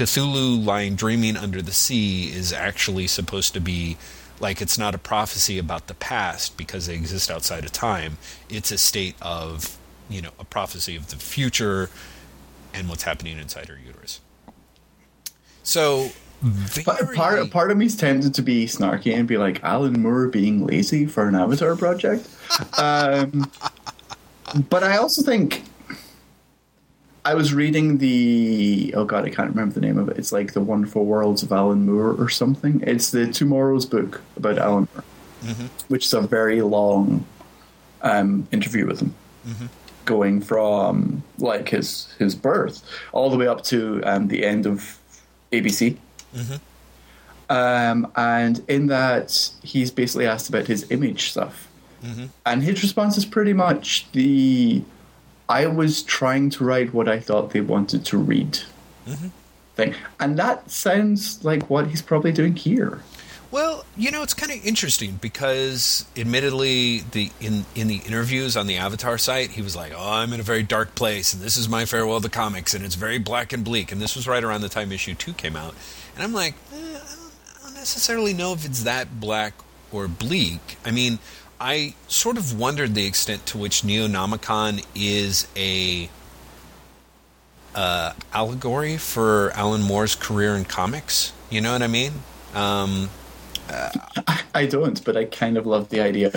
Cthulhu lying dreaming under the sea is actually supposed to be like it's not a prophecy about the past because they exist outside of time. It's a state of, you know, a prophecy of the future and what's happening inside her uterus. So, very... part part of me's tempted to be snarky and be like Alan Moore being lazy for an Avatar project. um, but I also think I was reading the oh god, I can't remember the name of it. It's like the Wonderful Worlds of Alan Moore or something. It's the TwoMorrows book about Alan Moore, mm-hmm. which is a very long um, interview with him, mm-hmm. going from like his his birth all the way up to um, the end of ABC. Mm-hmm. Um, and in that, he's basically asked about his image stuff, mm-hmm. and his response is pretty much the I was trying to write what I thought they wanted to read. Mm-hmm. Thing. And that sounds like what he's probably doing here. Well, you know, it's kind of interesting because, admittedly, the in in the interviews on the Avatar site, he was like, "Oh, I'm in a very dark place, and this is my farewell to comics, and it's very black and bleak." And this was right around the time issue two came out, and I'm like, eh, I, don't, I don't necessarily know if it's that black or bleak. I mean, I sort of wondered the extent to which Neonomicon is a uh, allegory for Alan Moore's career in comics. You know what I mean? Um, uh, I don't, but I kind of love the idea.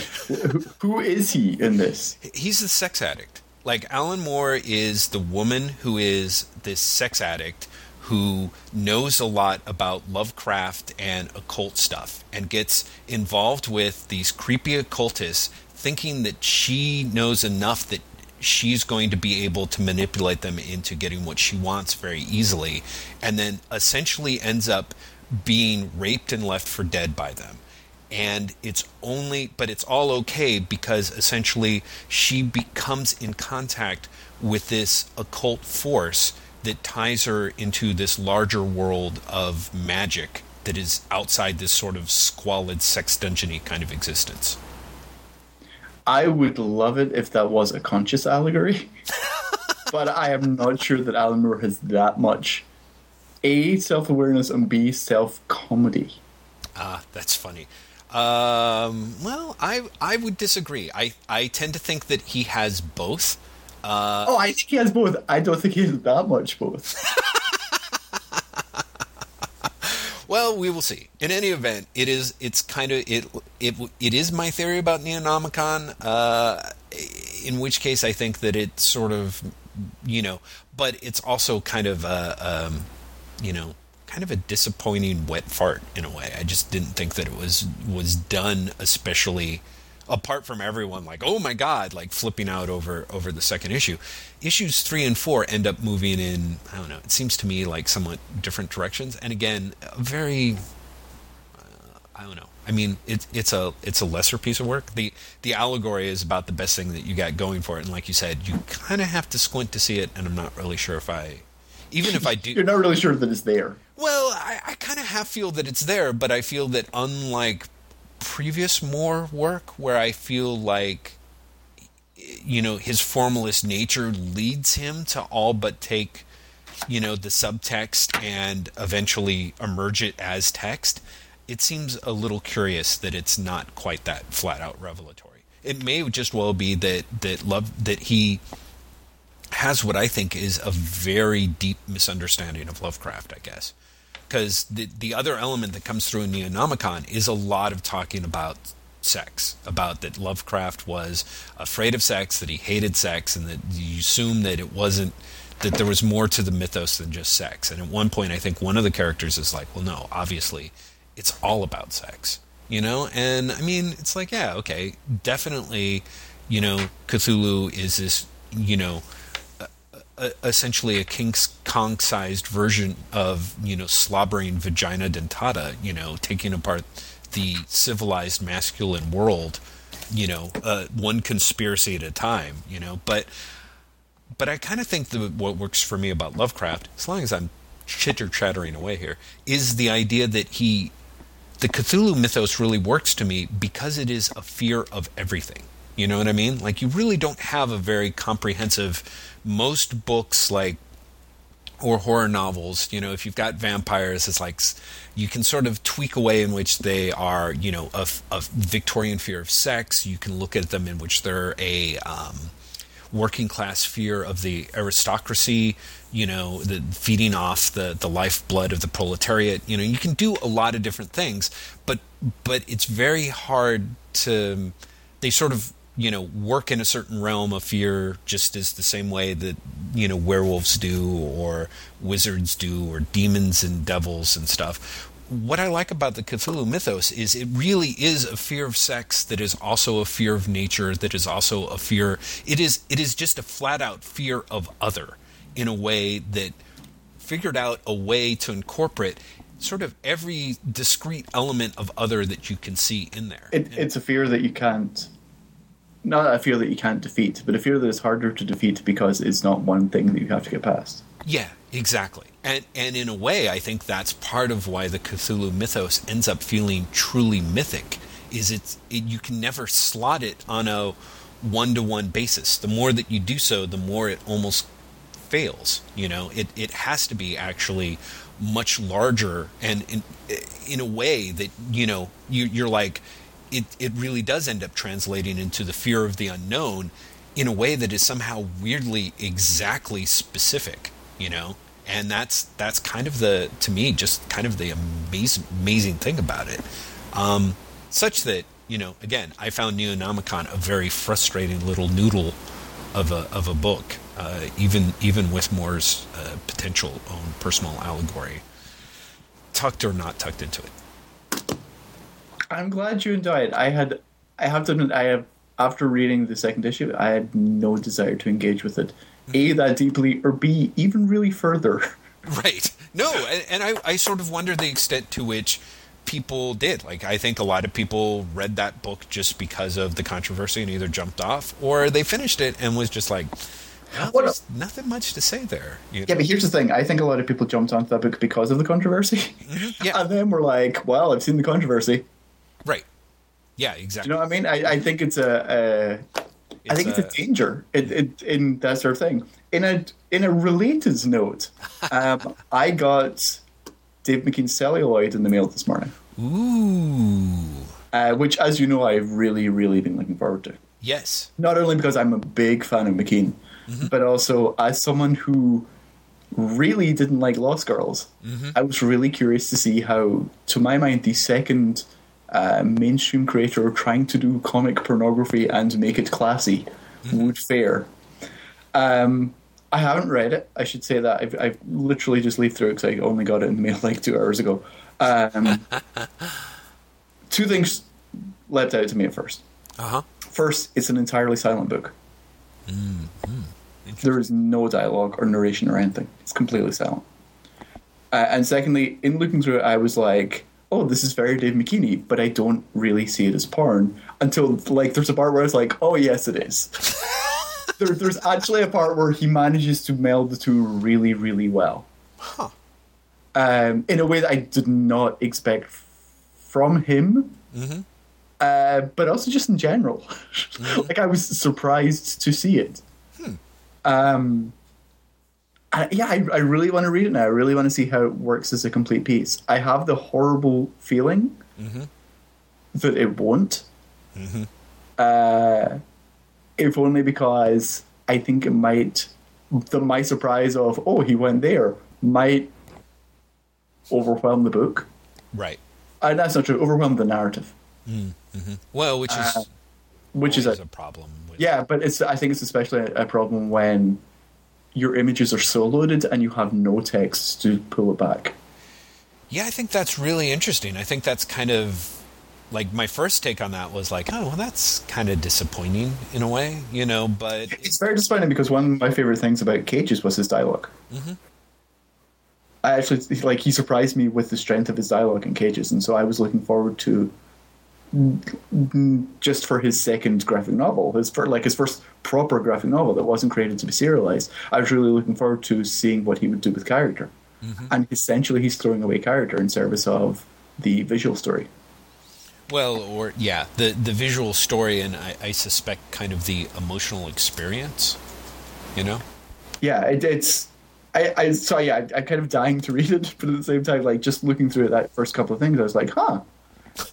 who is he in this? He's a sex addict. Like Alan Moore is the woman who is this sex addict who knows a lot about Lovecraft and occult stuff and gets involved with these creepy occultists thinking that she knows enough that she's going to be able to manipulate them into getting what she wants very easily and then essentially ends up being raped and left for dead by them. And it's only but it's all okay because essentially she becomes in contact with this occult force that ties her into this larger world of magic that is outside this sort of squalid sex dungeony kind of existence. I would love it if that was a conscious allegory, but I am not sure that Alan Moore has that much a self awareness and b self comedy. Ah, that's funny. Um, well, I I would disagree. I I tend to think that he has both. Uh, oh, I think he has both. I don't think he has that much both. well, we will see. In any event, it is. It's kind of it. It it is my theory about Neonomicon. Uh, in which case, I think that it's sort of, you know, but it's also kind of a, um, you know, kind of a disappointing wet fart in a way. I just didn't think that it was was done especially apart from everyone like oh my god like flipping out over over the second issue issues 3 and 4 end up moving in i don't know it seems to me like somewhat different directions. And again very uh, i don't know. I mean it's it's a it's a lesser piece of work. The the allegory is about the best thing that you got going for it. And like you said you kind of have to squint to see it. And i'm not really sure if i even if i do you're not really sure that it's there. Well i, I kind of half feel that it's there but i feel that unlike previous Moore work where I feel like you know his formalist nature leads him to all but take you know the subtext and eventually emerge it as text it seems a little curious that it's not quite that flat out revelatory. It may just well be that that love that he has what i think is a very deep misunderstanding of lovecraft i guess because the the other element that comes through in Neonomicon is a lot of talking about sex, about that Lovecraft was afraid of sex, that he hated sex, and that you assume that it wasn't that there was more to the mythos than just sex. And at one point, I think one of the characters is like, "Well, no, obviously, it's all about sex." You know, and I mean, it's like, yeah, okay, definitely, you know, Cthulhu is this, you know, essentially a King Kong sized version of you know slobbering vagina dentata, you know, taking apart the civilized masculine world, you know, uh, one conspiracy at a time, you know. But but I kind of think that what works for me about Lovecraft, as long as I'm chitter chattering away here, is the idea that he the Cthulhu mythos really works to me because it is a fear of everything. You know what I mean? Like you really don't have a very comprehensive most books like or horror novels, you know, if you've got vampires, it's like you can sort of tweak a way in which they are, you know, a, a Victorian fear of sex. You can look at them in which they're a um, working class fear of the aristocracy, you know, the feeding off the the lifeblood of the proletariat. You know, you can do a lot of different things, but but it's very hard to. They sort of you know work in a certain realm of fear just as the same way that you know werewolves do or wizards do or demons and devils and stuff. What i like about the cthulhu mythos is it really is a fear of sex that is also a fear of nature that is also a fear it is it is just a flat out fear of other in a way that figured out a way to incorporate sort of every discrete element of other that you can see in there. It, it's a fear that you can't not a fear that you can't defeat, but a fear that is harder to defeat because it's not one thing that you have to get past. Yeah, exactly. And and in a way, I think that's part of why the Cthulhu mythos ends up feeling truly mythic. Is it, it you can never slot it on a one to one basis. The more that you do so, the more it almost fails. You know, it it has to be actually much larger and in eh, in a way that you know you, you're like it, it really does end up translating into the fear of the unknown in a way that is somehow weirdly exactly specific, you know? And that's that's kind of the to me just kind of the amazing amazing thing about it. Um, such that, you know, again, I found Neonomicon a very frustrating little noodle of a of a book, uh, even even with Moore's uh, potential own personal allegory, tucked or not tucked into it. I'm glad you enjoyed. I had, I have to admit, I have after reading the second issue, I had no desire to engage with it, a mm-hmm. that deeply, or b even really further. Right. No, and, and I, I sort of wonder the extent to which people did. Like, I think a lot of people read that book just because of the controversy and either jumped off or they finished it and was just like, well, there's nothing much to say there. you Yeah, but here's the thing. I think a lot of people jumped onto that book because of the controversy. Mm-hmm. Yeah. And then we're like, well, I've seen the controversy. Right. Yeah, Do exactly. you know what I mean? I, I think it's a, a I think it's a danger it, it, in that sort of thing. In a in a related note, um, I got Dave McKean's celluloid in the mail this morning, Ooh. uh, which, as you know, I've really, really been looking forward to. Yes. Not only because I'm a big fan of McKean, but also as someone who really didn't like Lost Girls, I was really curious to see how, to my mind, the second uh, mainstream creator trying to do comic pornography and make it classy would fare. Um, I haven't read it. I should say that I've, I've literally just leafed through it because I only got it in the mail like two hours ago. Um, two things leapt out to me at first. Uh huh. First, it's an entirely silent book. There is no dialogue or narration or anything. It's completely silent. Uh, and secondly, in looking through it, I was like, "Oh, this is very Dave McKeany," but I don't really see it as porn until like there's a part where I was like, "Oh, yes, it is." there, there's actually a part where he manages to meld the two really, really well, Huh. um, in a way that I did not expect from him uh, but also just in general. like I was surprised to see it. Um, I, yeah, I, I really want to read it now. I really want to see how it works as a complete piece. I have the horrible feeling that it won't. Uh, if only because I think it might. The my surprise of oh he went there might overwhelm the book. Right. Uh, that's not true. Overwhelm the narrative, Well, which is Uh, which is a, a problem. Yeah, but it's I think it's especially a, a problem when your images are so loaded and you have no text to pull it back. Yeah, I think that's really interesting. I think that's kind of like my first take on that was like, oh, well, that's kind of disappointing in a way, you know. But It's very disappointing because one of my favorite things about Cages was his dialog mm-hmm. I actually like he surprised me with the strength of his dialogue in Cages, and so I was looking forward to just for his second graphic novel, his first, like his first proper graphic novel that wasn't created to be serialized. I was really looking forward to seeing what he would do with character, mm-hmm. and essentially he's throwing away character in service of the visual story. well, or yeah, the the visual story and I, I suspect kind of the emotional experience, you know. Yeah, it, it's. I, I so yeah, I, I'm kind of dying to read it, but at the same time, like just looking through that first couple of things, I was like, huh,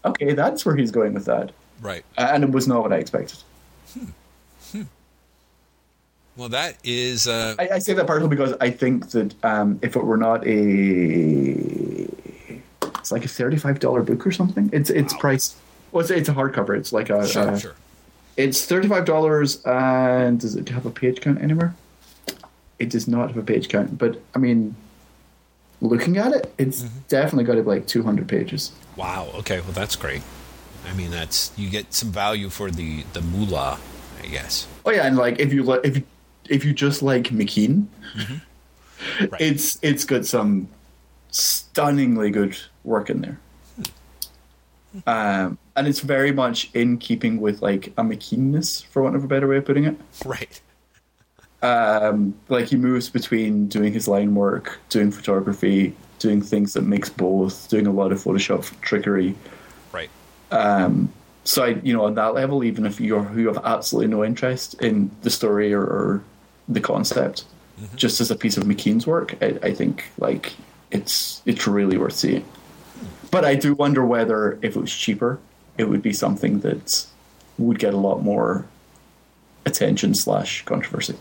okay, that's where he's going with that, Right. Uh, and it was not what I expected. Well, that is. Uh, I, I say that partly because I think that um, if it were not a, it's like a thirty-five dollar book or something. It's it's priced. Well, it's, it's a hardcover. It's like a. sure, a- sure. It's thirty-five dollars, and does it have a page count anywhere? It does not have a page count, but I mean, looking at it, it's definitely got to be like two hundred pages. Wow. Okay. Well, that's great. I mean, that's you get some value for the the moolah, I guess. Oh yeah, and like if you if you, if you just like McKean, Right. it's it's got some stunningly good work in there. Um, and it's very much in keeping with like a McKeanness, for want of a better way of putting it. Right. Um, like he moves between doing his line work, doing photography, doing things that mix both, doing a lot of Photoshop trickery. Right. Um, so I, you know, on that level, even if you're you have absolutely no interest in the story or, or the concept, mm-hmm. just as a piece of McKean's work, I, I think like it's it's really worth seeing. But I do wonder whether if it was cheaper, it would be something that would get a lot more attention slash controversy.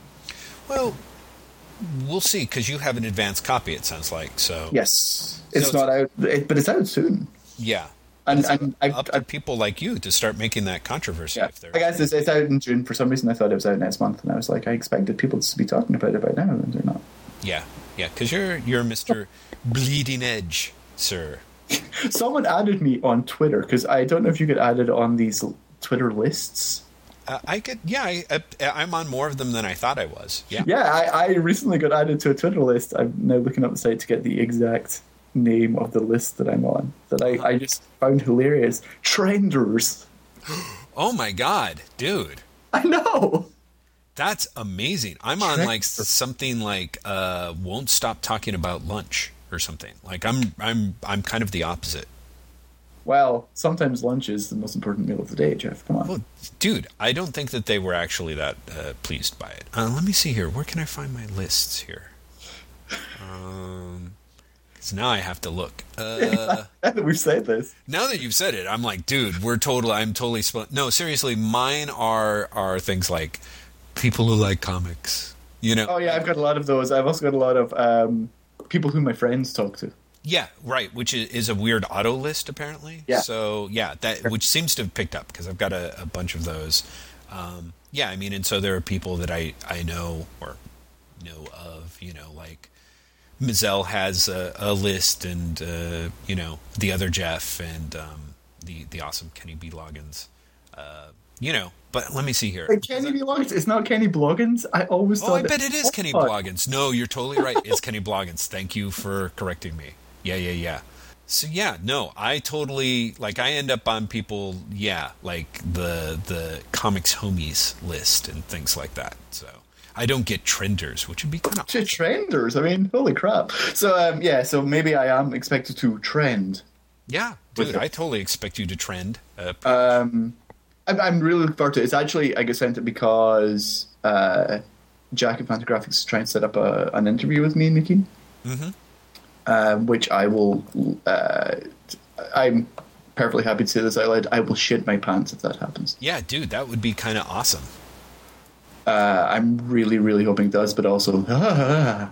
Well, we'll see because you have an advanced copy. It sounds like so. Yes, it's So not out, it, but it's out soon. Yeah. And, It's and I, up I, to people like you to start making that controversy. yeah, If they're, I guess it's, it's out in June. For some reason, I thought it was out next month, and I was like, I expected people to be talking about it by now, and they're not. yeah, yeah, because you're you're Mister Bleeding Edge, sir. Someone added me on Twitter because I don't know if you get added on these Twitter lists. Uh, I could, yeah, I, I, I'm on more of them than I thought I was. Yeah, Yeah, I, I recently got added to a Twitter list. I'm now looking up the site to get the exact name of the list that I'm on. That I, I just found hilarious. Trenders. Oh my god, dude. I know. That's amazing. I'm on like something like uh won't stop talking about lunch or something. Like I'm I'm I'm kind of the opposite. Well, sometimes lunch is the most important meal of the day, Jeff. Come on. Well, dude, I don't think that they were actually that uh, pleased by it. Uh, let me see here. Where can I find my lists here? Um, 'cause now I have to look. Uh, Now that we've said this. now that you've said it, I'm like, dude, we're total. I'm totally. Sp- no, seriously, mine are are things like people who like comics. You know, Oh yeah, I've got a lot of those. I've also got a lot of um, people who my friends talk to. Yeah, right. Which is, is a weird auto list apparently. Yeah. So yeah, that which seems to have picked up because I've got a, a bunch of those. Um, yeah, I mean, and so there are people that I I know or know of. You know, like Mizell has a, a list, and uh, you know the other Jeff and um, the the awesome Kenny B. Loggins. Uh, you know, but let me see here. Wait, Kenny B. Loggins? It's not Kenny Bloggins? I always thought Oh, I bet it is Kenny. Bloggins. No, you're totally right. It's Kenny Bloggins. Thank you for correcting me. Yeah, yeah, yeah. So yeah, no, I totally like. I end up on people, yeah, like the the comics homies list and things like that. So I don't get trenders, which would be kind of To trenders. I mean, holy crap. So um, yeah, so maybe I am expected to trend. yeah, dude. I totally expect you to trend. Uh, Um, I'm, I'm really looking forward to it. It's actually I get sent it because uh, Jack at Fantagraphics is trying to set up a, an interview with me and Nikki, mhm. Um, which I will. Uh, I'm perfectly happy to say this out loud. I will shit my pants if that happens. Yeah, dude, that would be kind of awesome. Uh, I'm really, really hoping it does, but also.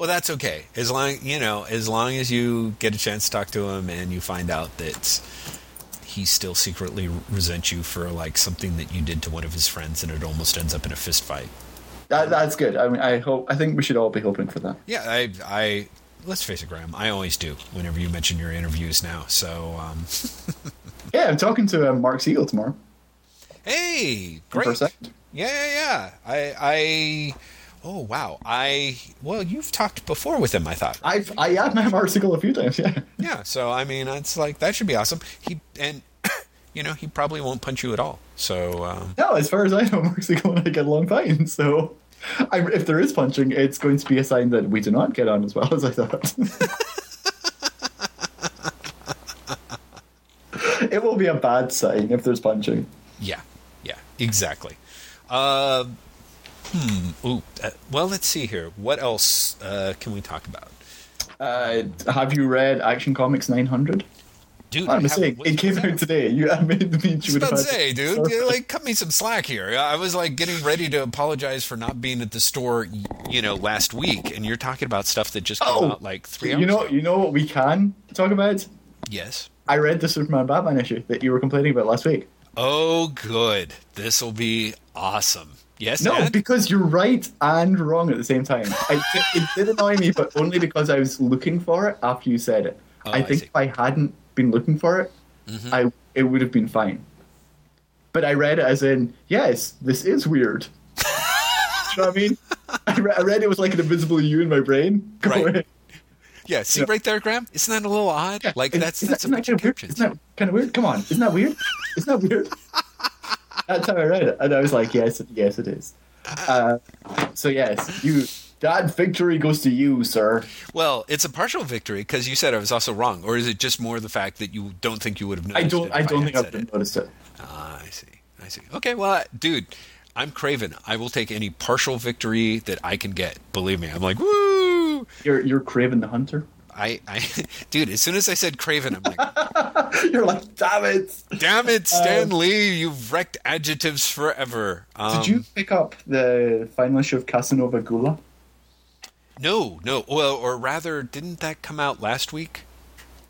Well, that's okay. As long you know, as long as you get a chance to talk to him and you find out that he still secretly resents you for like something that you did to one of his friends, and it almost ends up in a fist fight. That, that's good. I mean, I hope. I think we should all be hoping for that. Yeah, I, I let's face it, Graeme. I always do whenever you mention your interviews now. So, um, Yeah, I'm talking to uh, Mark Siegel tomorrow. hey, great. Yeah, yeah, yeah. I, I, oh wow. I well, you've talked before with him. I thought. I've I have met Mark Siegel a few times. Yeah. Yeah, so I mean, it's like that should be awesome. He and you know he probably won't punch you at all. So um, No, as far as I know, Mark Siegel and I get along fine. So, I, if there is punching, it's going to be a sign that we do not get on as well as I thought. it will be a bad sign if there's punching. yeah, yeah, exactly. Uh, hmm. Ooh. Uh, well, let's see here. What else uh, can we talk about? Uh, have you read Action Comics 900? Dude, I'm I saying, it came out today. You I made I was you about to say, dude, like cut me some slack here. I was like getting ready to apologize for not being at the store, you know, last week, and you're talking about stuff that just came Oh, out like three hours You know, ago. you know what we can talk about? Yes. I read the Superman Batman issue that you were complaining about last week. Oh, good. This will be awesome. Yes. No, and? because you're right and wrong at the same time. I, it, it did annoy me, but only because I was looking for it after you said it. Oh, I I think see. if I hadn't been looking for it, Mm-hmm. I it would have been fine. But I read it as in, yes, this is weird. You know what I mean? I, re- I read it was like an invisible you in my brain. Right. Yeah, see Yeah. right there, Graeme. Isn't that a little odd? Yeah, like is- that's that's that- a bunch of weird? Isn't that kind of weird? Come on, isn't that weird? Isn't that weird? That's how I read it, and I was like, yes, yes, it is. Uh, so yes, you that victory goes to you, sir. Well, it's a partial victory because you said I was also wrong, or is it just more the fact that you don't think you would have noticed? I don't, it I don't had think I've noticed it. Ah, I see. I see. Okay, well, dude, I'm Craven. I will take any partial victory that I can get. Believe me, I'm like, woo! You're, you're Kraven the Hunter. I, I, dude, as soon as I said Craven, I'm like, You're like, damn it! damn it, Stan Lee, you've wrecked adjectives forever. Um, Did you pick up the final issue of Casanova Gula? No, no. Well, or rather, didn't that come out last week?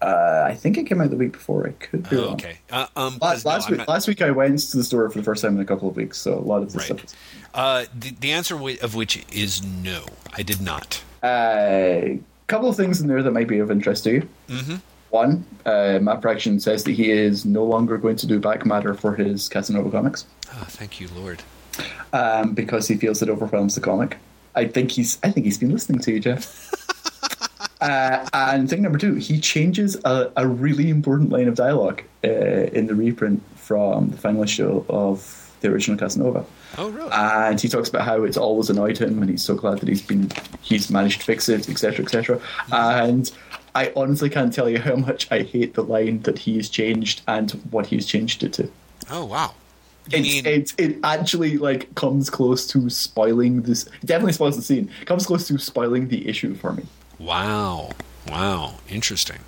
Uh, I think it came out the week before. I could be Oh, wrong. okay. Uh, um, Last, no, last week, not- last week I went to the store for the first time in a couple of weeks, so a lot of this Right. stuff. Is, Uh, the, the answer of which is no. I did not. A uh, couple of things in there that might be of interest to you. Mm-hmm. One, uh, Matt Fraction says that he is no longer going to do back matter for his Casanova comics Oh, thank you, Lord. um, because he feels it overwhelms the comic. I think he's. I think he's been listening to you, Jeff. uh, and thing number two, he changes a, a really important line of dialogue uh, in the reprint from the final issue of the original Casanova. Oh, really? and he talks about how it's always annoyed him, and he's so glad that he's been he's managed to fix it, etc., etc. And I honestly can't tell you how much I hate the line that he has changed and what he's changed it to. oh, wow. Mean it's, it actually like comes close to spoiling this. Definitely spoils the scene. It comes close to spoiling the issue for me. Wow. Wow. Interesting.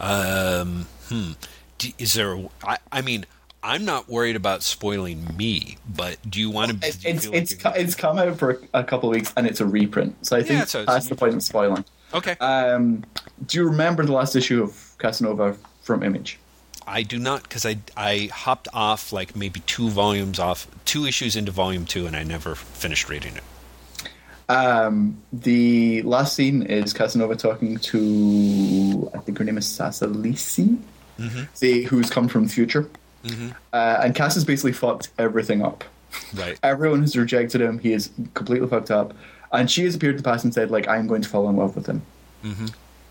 Um, hmm. D- Is there, a- I, I mean, I'm not worried about spoiling me, but do you want to, It, you it's like it's co- it's come out for a, couple of weeks and it's a reprint, so I think so that's the point of spoiling. okay. Um, do you remember the last issue of Casanova from Image? I do not because I I hopped off like maybe two volumes off, two issues into volume two, and I never finished reading it. Um, the last scene is Casanova talking to I think her name is Sasa Lisi, the who's come from the future, uh, and Cass has basically fucked everything up. Right. Everyone has rejected him. He is completely fucked up, and she has appeared in the past and said like I'm going to fall in love with him.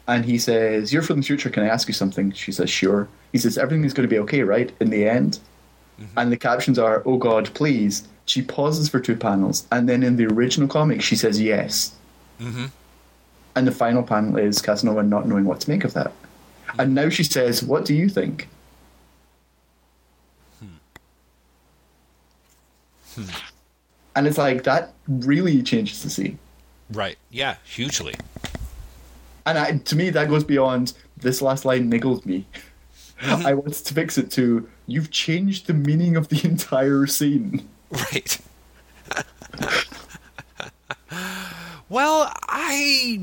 And he says, "You're from the future. Can I ask you something?" She says, "Sure." He says, "Everything is going to be okay, right?" In the end, mm-hmm. and the captions are, "Oh God, please." She pauses for two panels, and then in the original comic, she says, "Yes." Mm-hmm. And the final panel is Casanova not knowing what to make of that. Hmm. And now she says, "What do you think?" Hmm. Hmm. And it's like that really changes the scene. Right. Yeah. Hugely. And I, to me, that goes beyond this last line niggled me. I wanted to fix it to you've changed the meaning of the entire scene. Right. well, I.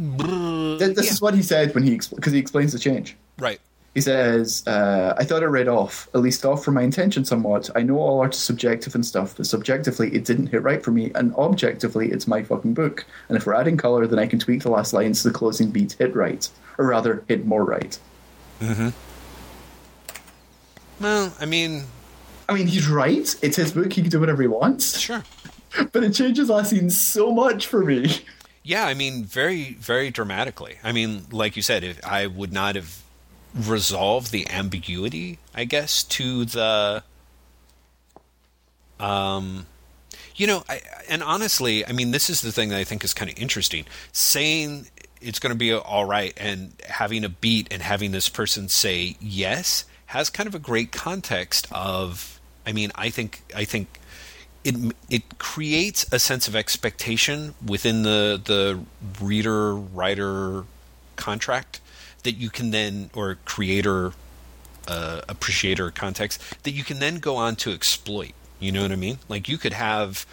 Th- This yeah. is what he said when he because he explains the change. Right. He says, uh, "I thought I read off, at least off from my intention somewhat. I know all art is subjective and stuff, but subjectively, it didn't hit right for me, and objectively, it's my fucking book. And if we're adding color, then I can tweak the last lines so the closing beat hit right, or rather, hit more right. Well, I mean, I mean, he's right. It's his book. He can do whatever he wants. sure. But it changes last scene so much for me. Yeah, I mean, very, very dramatically. I mean, like you said, if I would not have resolved the ambiguity, I guess, to the, um, you know, I, and honestly, I mean, this is the thing that I think is kind of interesting. Saying it's going to be all right and having a beat and having this person say yes has kind of a great context of. I mean, I think, I think it it creates a sense of expectation within the the reader writer contract that you can then or creator uh, appreciator context that you can then go on to exploit. You know what I mean? Like you could have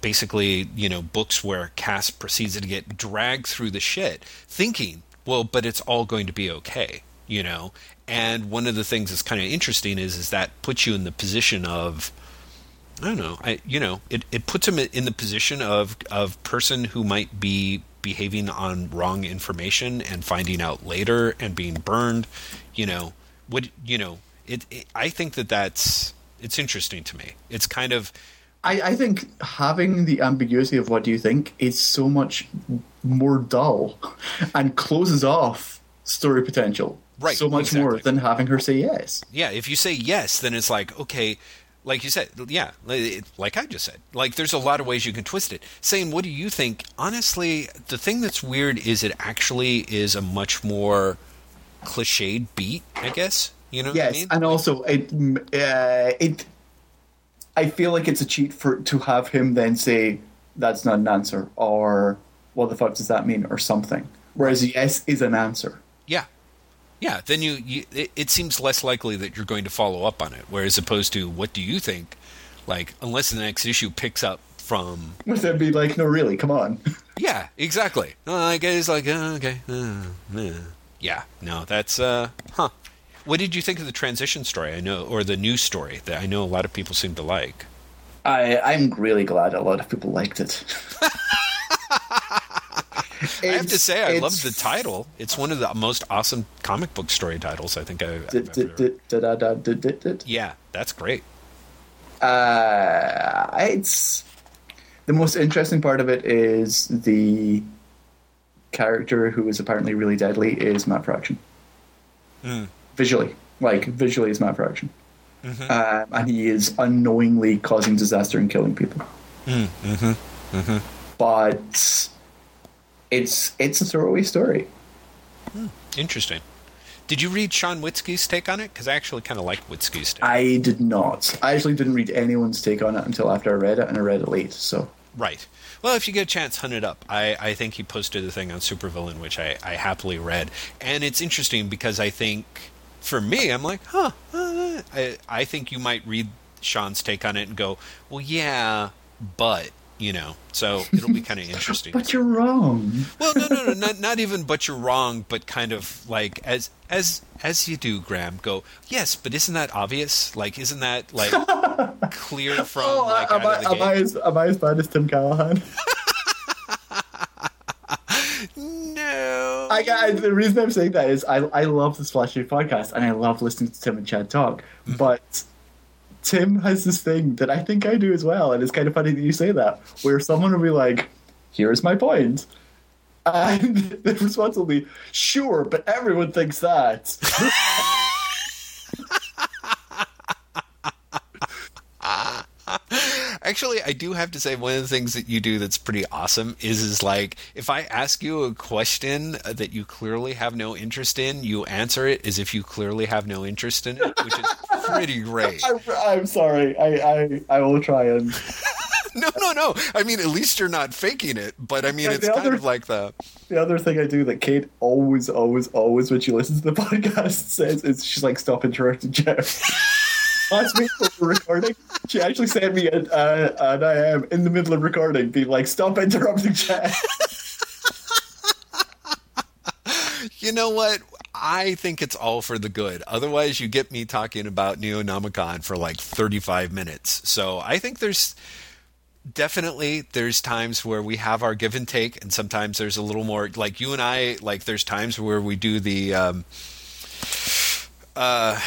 basically you know books where Cass proceeds to get dragged through the shit, thinking, well, but it's all going to be okay. You know, and one of the things that's kind of interesting is is that puts you in the position of I don't know. I you know it, it puts him in the position of of person who might be behaving on wrong information and finding out later and being burned. You know what you know. It, it I think that that's it's interesting to me. It's kind of I, I think having the ambiguity of what do you think is so much more dull and closes off story potential Right, so much more than having her say yes. yeah. If you say yes, then it's like okay. Like you said, yeah, like I just said, like there's a lot of ways you can twist it. Saying, what do you think? Honestly, the thing that's weird is it actually is a much more cliched beat, I guess. You know what I Yes, mean? and also it uh, it. I feel like it's a cheat for to have him then say that's not an answer or what the fuck does that mean or something. Whereas yes is an answer. Yeah. Yeah, then you, you it, it seems less likely that you're going to follow up on it. Whereas opposed to what do you think? Like unless the next issue picks up from Would that be like, no, really, come on. Yeah, exactly. Like it's like uh, okay, uh, uh. yeah. No, that's uh, huh. What did you think of the transition story? I know, or the news story that I know a lot of people seem to like. I I'm really glad a lot of people liked it. I have to say, I love the title. It's one of the most awesome comic book story titles I think I've, d- I've d- ever. Yeah, that's great. Uh, it's the most interesting part of it is the character who is apparently really deadly is Matt Fraction. Mm. Visually, like visually, is Matt Fraction, um, and he is unknowingly causing disaster and killing people. Mm, hmm hmm But it's it's a throwaway story. Interesting. Did you read Sean Witzke's take on it? Because I actually kind of like Witzke's take. I did not. I actually didn't read anyone's take on it until after I read it, and I read it late. So Right. Well, if you get a chance, hunt it up. I, I think he posted a thing on Supervillain, which I, I happily read. And it's interesting because I think, for me, I'm like, huh, uh, I, I think you might read Sean's take on it and go, well, yeah, but, you know, so it'll be kind of interesting. but you're wrong. well, no, no, no, not, not even, but you're wrong, but kind of like, as, as, as you do, Graeme, go, yes, but isn't that obvious? Like, isn't that, like, clear from, Oh, like, am, I, am, I as, am I as bad as Tim Callahan? No. I, I, the reason I'm saying that is I, I love the Splashy podcast and I love listening to Tim and Chad talk, mm-hmm. but Tim has this thing that I think I do as well, and it's kind of funny that you say that, where someone will be like, "Here's my point," and the response will be, "Sure, but everyone thinks that." Actually, I do have to say one of the things that you do that's pretty awesome is is like if I ask you a question that you clearly have no interest in, you answer it as if you clearly have no interest in it, which is pretty great. I'm, I'm sorry. I, I I will try and. No, no, no. I mean, at least you're not faking it, but I mean, it's kind other- of like the The other thing I do that Kate always, always, always, when she listens to the podcast, says is she's like, "Stop interrupting Jeff." Last week when recording, she actually sent me an, uh, an I am in the middle of recording, being like, "Stop interrupting Jeff." You know what? I think it's all for the good. Otherwise, you get me talking about Neonomicon for like 35 minutes. So I think there's definitely there's times where we have our give and take, and sometimes there's a little more like you and I. Like there's times where we do the um, uh,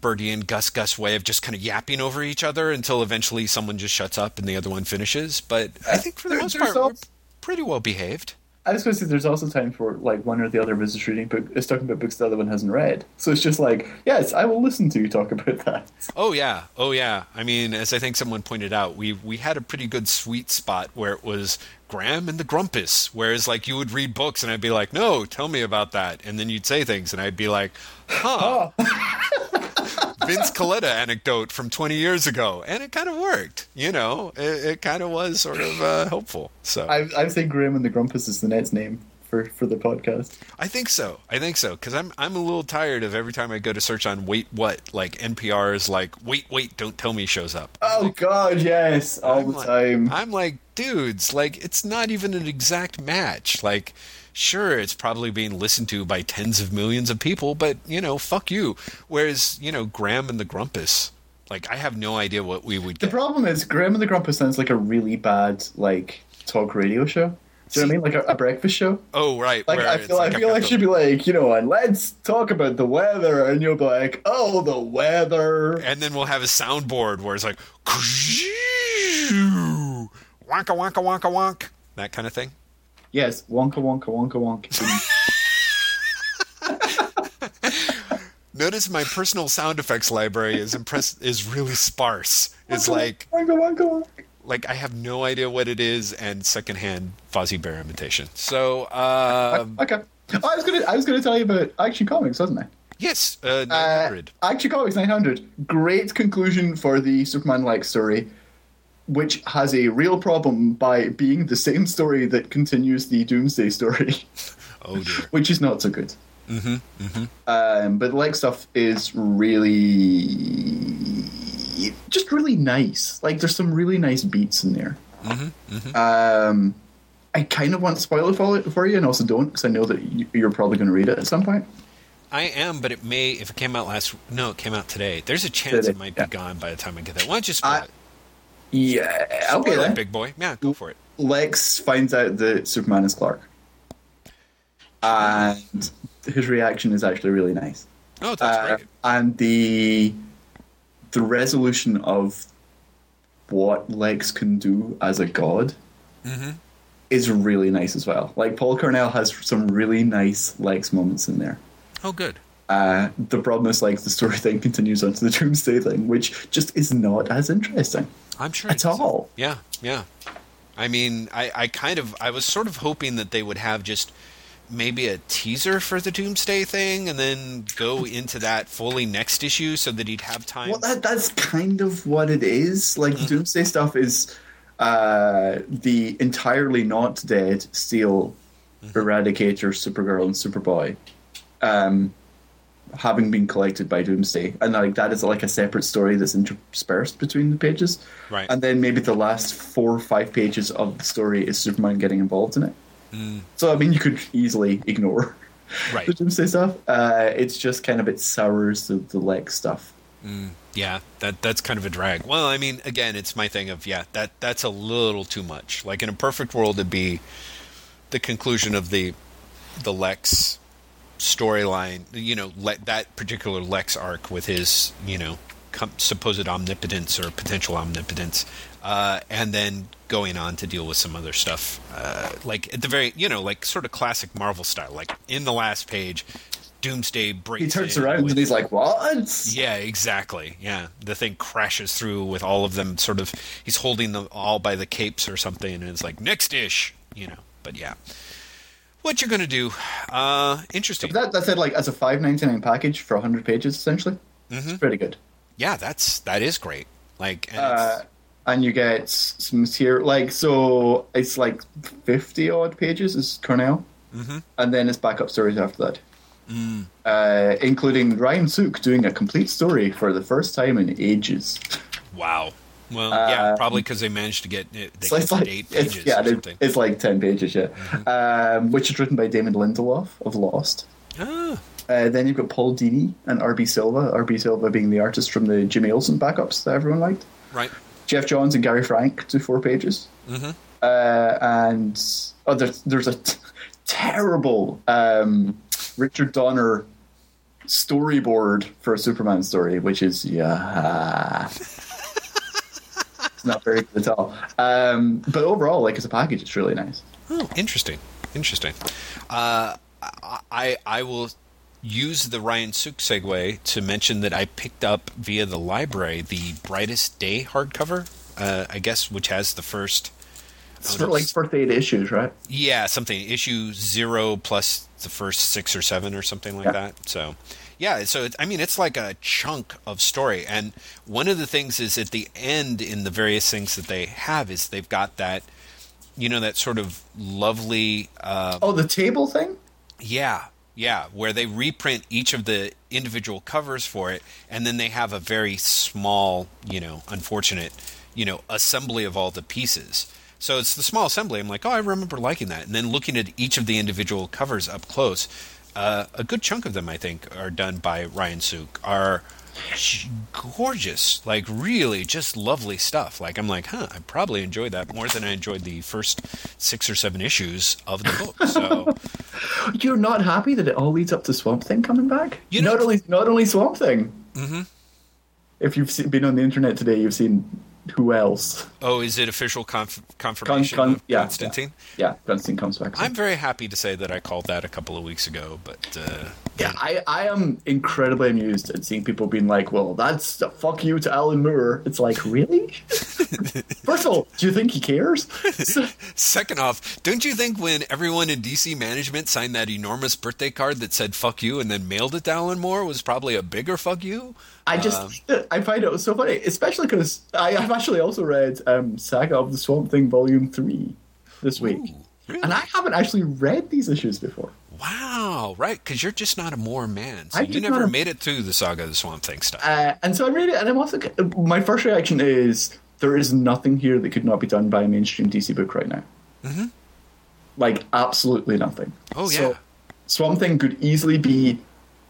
Birdie and Gus Gus way of just kind of yapping over each other until eventually someone just shuts up and the other one finishes. But I think for the most part, we're pretty well behaved. I was going to say, there's also time for like one or the other of us is reading book is talking about books the other one hasn't read. So it's just like, yes, I will listen to you talk about that. Oh yeah, oh yeah. I mean, as I think someone pointed out, we we had a pretty good sweet spot where it was Graeme and the Grumpus. Whereas like you would read books and I'd be like, no, tell me about that, and then you'd say things and I'd be like, huh. Vince Colletta anecdote from 20 years ago, and it kind of worked. You know, it, it kind of was sort of uh, helpful. So I've I've saying Graeme and the Grumpus is the next name for for the podcast. I think so. I think so because I'm I'm a little tired of every time I go to search on wait what like NPR is like wait wait don't tell me shows up. Oh God, yes, all I'm the like- time. I'm like, dudes, like it's not even an exact match. Like, sure, it's probably being listened to by tens of millions of people, but you know, fuck you. Whereas, you know, Graeme and the Grumpus, like, I have no idea what we would The problem is Graeme and the Grumpus sounds like a really bad like talk radio show. Do you know what I mean? Like a, a breakfast show. oh, right. Like I feel, I like feel like be like, you know, and let's talk about the weather, and you'll be like, oh, the weather. and then we'll have a soundboard where it's like, wonka wonka wonka wonk, that kind of thing. Yes, wonka wonka wonka wonka. Notice my personal sound effects library is impress is really sparse. It's like wonka wonka wonka. like I have no idea what it is, and secondhand Fozzie Bear imitation. So, um, Okay. I was gonna, I was gonna tell you about Action Comics, wasn't I? yes, uh, Uh, Action Comics 900. Great conclusion for the Superman like story, which has a real problem by being the same story that continues the Doomsday story, oh dear. which is not so good. Mm-hmm. Mm-hmm. Um, but the like stuff is really just really nice. Like there's some really nice beats in there. Mm-hmm. Mm-hmm. Um, I kind of want to spoil it for, you, and also don't because I know that you, you're probably going to read it at some point. I am, but it may if it came out last. No, it came out today. There's a chance Today, it might yeah. be gone by the time I get that. Why don't you spoil I- it? Yeah. Spoil Okay it, then. big boy. Yeah, go for it. Lex finds out that Superman is Clark, and his reaction is actually really nice. Oh, that's Uh, great. and the the resolution of what Lex can do as a god Mm-hmm. is really nice as well. Like Paul Cornell has some really nice Lex moments in there. Oh, good. Uh, the problem is like the story then continues onto the Doomsday thing, which just is not as interesting I'm sure at all. Yeah, yeah. I mean, I, I kind of, I was sort of hoping that they would have just maybe a teaser for the Doomsday thing, and then go into that fully next issue, so that he'd have time. Well, that, that's kind of what it is. Like Doomsday stuff is uh, the entirely not dead Steel, Eradicator, Supergirl, and Superboy, um, having been collected by Doomsday, and like that is like a separate story that's interspersed between the pages. Right. And then maybe the last four or five pages of the story is Superman getting involved in it. So I mean, you could easily ignore Right. the Doomsday stuff. Uh, it's just kind of it sours the, the Lex stuff. Yeah, that that's kind of a drag. Well, I mean, again, it's my thing of yeah, that that's a little too much. Like in a perfect world, it'd be the conclusion of the the Lex storyline. You know, le- that particular Lex arc with his you know com- supposed omnipotence or potential omnipotence, uh, and then going on to deal with some other stuff, uh, like at the very you know like sort of classic Marvel style. Like in the last page, Doomsday breaks. He turns around with- and he's like, "What?" yeah, exactly. Yeah, the thing crashes through with all of them. Sort of, he's holding them all by the capes or something, and it's like next ish, you know. But yeah, what you're gonna do? Uh, interesting. That that said, like as a five ninety nine package for hundred pages, essentially, Mm-hmm. it's pretty good. Yeah, that's that is great. Like, and Uh, and you get some material, like so, it's like fifty odd pages is Cornell, Mhm. and then it's backup stories after that, Mm. uh, including Ryan Sook doing a complete story for the first time in ages. wow. Well, yeah, uh, probably because they managed to get it. They So it's like eight it's, yeah, it's like ten pages, yeah. Um, which is written by Damon Lindelof of Lost. ah, Uh, then you've got Paul Dini and RB Silva. RB Silva being the artist from the Jimmy Olsen backups that everyone liked. right. Geoff Johns and Gary Frank do four pages. Mm-hmm. Uh, and oh, there's, there's a t- terrible um, Richard Donner storyboard for a Superman story, which is yeah, it's not very good at all. Um, but overall, like as a package, it's really nice. Oh, interesting. Interesting. Uh, I I will use the Ryan Sook segue to mention that I picked up via the library the Brightest Day hardcover. Uh, I guess which has the first. It's Oh, for like first eight issues, right? Yeah, something issue zero plus the first six or seven or something like Yeah. that. So, yeah, so it, I mean, it's like a chunk of story. And one of the things is at the end in the various things that they have is they've got that, you know, that sort of lovely, uh, Oh, the table thing. yeah, yeah, where they reprint each of the individual covers for it, and then they have a very small, you know, unfortunate, you know, assembly of all the pieces. So it's the small assembly. I'm like, oh, I remember liking that. And then looking at each of the individual covers up close, uh, a good chunk of them, I think, are done by Ryan Sook, are gorgeous, like really just lovely stuff. Like I'm like, huh, I probably enjoyed that more than I enjoyed the first six or seven issues of the book. So. You're not happy that it all leads up to Swamp Thing coming back? You know- not only not only Swamp Thing. Mhm. If you've seen, been on the internet today, you've seen who else? Oh, is it official conf- confirmation con, of yeah, Constantine? Yeah, Constantine comes back. I'm very happy to say that I called that a couple of weeks ago, but uh, yeah, I, I am incredibly amused at seeing people being like, "Well, that's a fuck you to Alan Moore." It's like, really? First of all, do you think he cares? second off, don't you think when everyone in DC management signed that enormous birthday card that said "fuck you" and then mailed it to Alan Moore was probably a bigger "fuck you"? I just I find it so funny, especially because I've actually also read um, Saga of the Swamp Thing Volume Three this week, Ooh, really? and I haven't actually read these issues before. Wow, right? Because you're just not a Moore man, so you never a- made it through the saga of the Swamp Thing stuff. Uh, and so I'm really, and I'm also my first reaction is there is nothing here that could not be done by a mainstream DC book right now. Mhm. like absolutely nothing. Oh, So, yeah. Swamp Thing could easily be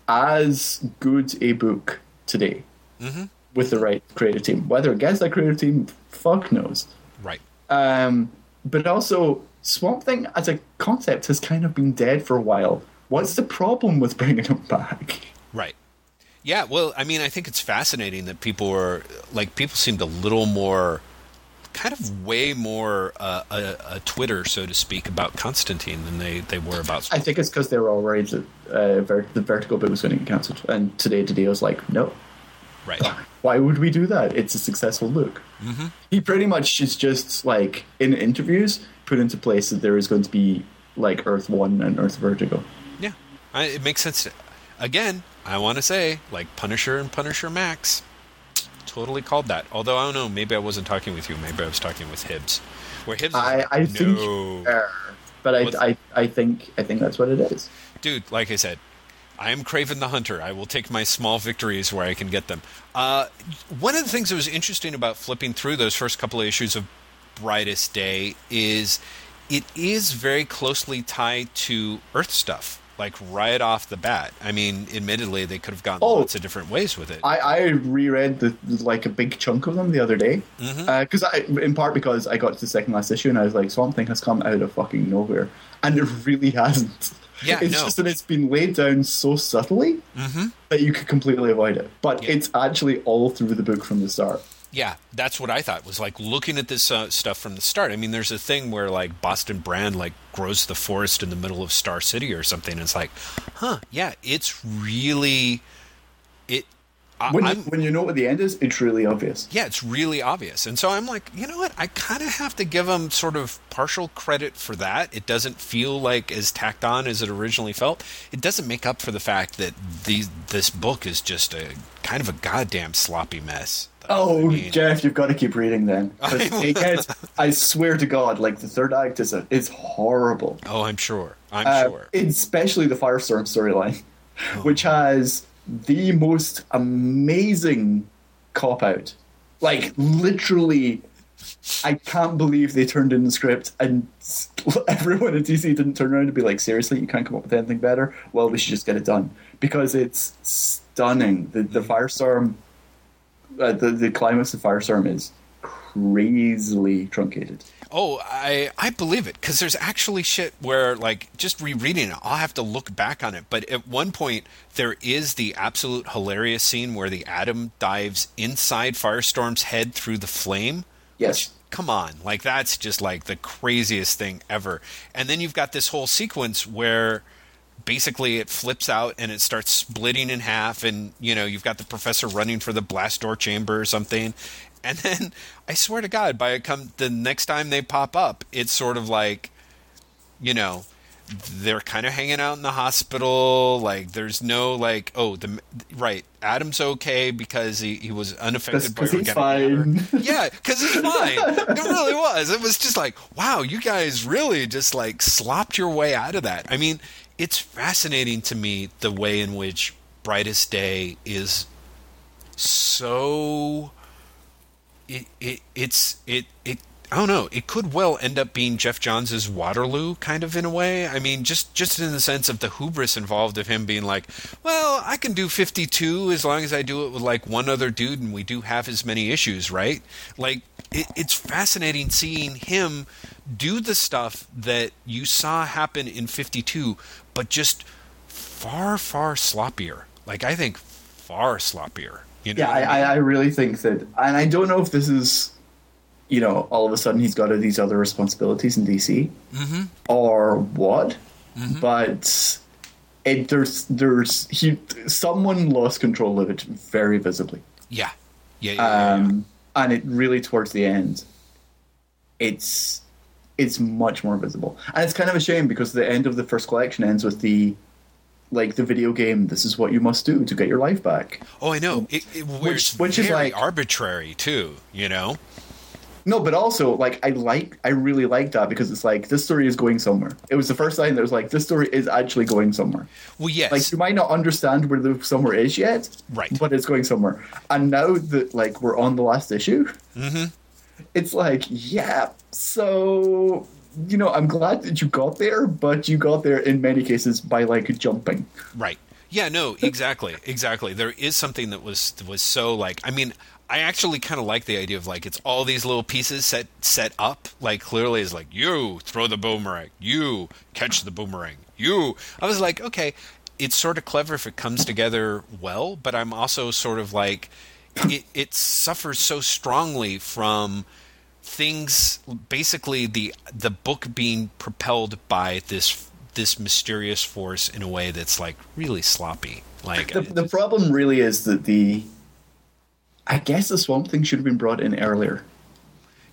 as good a book today Mm-hmm. with the right creative team. Whether it gets that creative team, fuck knows. Right. Um, but also, Swamp Thing as a concept has kind of been dead for a while. What's the problem with bringing him back? Right. Yeah, well, I mean, I think it's fascinating that people were like people seemed a little more kind of way more uh, a, a Twitter, so to speak, about Constantine than they, they were about. I think it's because they were already that uh, Ver- the Vertigo bit was going to get cancelled. And today, today was like, no. Right. Why would we do that? It's a successful book. Mm-hmm. He pretty much is just like in interviews put into place that there is going to be like Earth One and Earth Vertigo. Yeah, I, it makes sense. To, again, I want to say like Punisher and Punisher Max, totally called that. Although I don't know, maybe I wasn't talking with you. Maybe I was talking with Hibbs. Where Hibbs, I, I think, no, uh, but I, I, I think, I think that's what it is. dude. Like I said, I am Kraven the Hunter. I will take my small victories where I can get them. Uh, one of the things that was interesting about flipping through those first couple of issues of Brightest Day is it is very closely tied to Earth stuff, like right off the bat. I mean, admittedly, they could have gone Oh. lots of different ways with it. I, I reread the like a big chunk of them the other day mm-hmm. uh, because I, in part because I got to the second last issue and I was like, Swamp Thing has come out of fucking nowhere, and it really hasn't. Yeah, it's no. just that it's been laid down so subtly mm-hmm. that you could completely avoid it. But Yeah. it's actually all through the book from the start. Yeah, that's what I thought was like looking at this uh, stuff from the start. I mean, there's a thing where like Boston Brand like grows the forest in the middle of Star City or something. And it's like, huh? Yeah, it's really it. I, When you, when you know what the end is, it's really obvious. yeah, it's really obvious. And so I'm like, you know what? I kind of have to give them sort of partial credit for that. It doesn't feel like as tacked on as it originally felt. It doesn't make up for the fact that these this book is just a kind of a goddamn sloppy mess. Oh, I Jeff, you've got to keep reading then. I it gets- I swear to God, like the third act is a, is horrible. Oh, I'm sure. I'm Uh, sure. Especially the Firestorm storyline, which has the most amazing cop out. Like, literally, I can't believe they turned in the script and everyone at DC didn't turn around and be like, seriously, you can't come up with anything better? Well, we should just get it done. Because it's stunning. The, the Firestorm, uh, the, the climax of Firestorm is crazily truncated. Oh, I I believe it because there's actually shit where like just rereading it, I'll have to look back on it. But at one point, there is the absolute hilarious scene where the Atom dives inside Firestorm's head through the flame. Yes. Come on, like that's just like the craziest thing ever. And then you've got this whole sequence where basically it flips out and it starts splitting in half and you know you've got the professor running for the blast door chamber or something and then i swear to god by come the next time they pop up it's sort of like you know they're kind of hanging out in the hospital like there's no like oh the right Atom's okay because he, he was unaffected by he's matter. fine. yeah because he's fine it really was it was just like wow you guys really just like slopped your way out of that i mean it's fascinating to me the way in which brightest day is so it, it it's it it I don't know. It could well end up being Geoff Johns' Waterloo, kind of in a way. I mean, just just in the sense of the hubris involved of him being like, "Well, I can do 52 as long as I do it with like one other dude, and we do half as many issues, right?" Like, it, it's fascinating seeing him do the stuff that you saw happen in 52, but just far far sloppier. Like, I think far sloppier. You know? Yeah, what I, mean? I I really think that, and I don't know if this is, you know, all of a sudden he's got these other responsibilities in DC, Mm-hmm. or what, but it there's there's he someone lost control of it very visibly, Yeah. Yeah. yeah, yeah, yeah. um, and it really towards the end, it's it's much more visible, and it's kind of a shame because the end of the first collection ends with the. Like the video game, this is what you must do to get your life back. Oh, I know. It, it, Which- which, is very like- arbitrary too. You know. No, but also like I like I really like that because it's like this story is going somewhere. It was the first time that was like this story is actually going somewhere. Well, yes. Like you might not understand where the somewhere is yet, Right. But it's going somewhere. And now that like we're on the last issue, mm-hmm. it's like yeah. So you know, I'm glad that you got there, but you got there in many cases by like jumping. Right. Yeah, no, exactly. Exactly. There is something that was was so like I mean, I actually kind of like the idea of like it's all these little pieces set set up like clearly is like you throw the boomerang, you catch the boomerang, you. I was like, okay, it's sort of clever if it comes together well, but I'm also sort of like it, it suffers so strongly from things basically the the book being propelled by this this mysterious force in a way that's like really sloppy. Like The, the uh, problem really is that the, I guess the Swamp Thing should have been brought in earlier.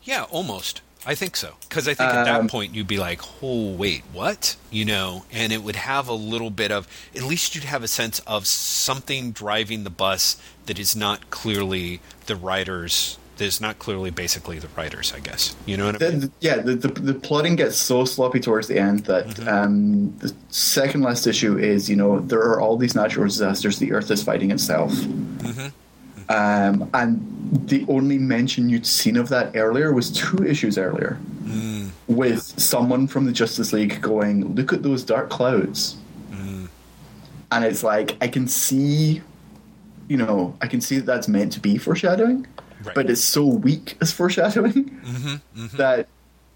yeah almost i think so because i think at that Um, point you'd be like oh wait what you know and it would have a little bit of at least you'd have a sense of something driving the bus that is not clearly the writers that is not clearly basically the writers i guess you know what i mean the- yeah, the, the the plotting gets so sloppy towards the end that Mm-hmm. um, the second last issue is you know there are all these natural disasters. The Earth is fighting itself, Mm-hmm. Um, and the only mention you'd seen of that earlier was two issues earlier, Mm. with someone from the Justice League going, "Look at those dark clouds," Mm. and it's like I can see, you know, I can see that that's meant to be foreshadowing, Right. but it's so weak as foreshadowing Mm-hmm, that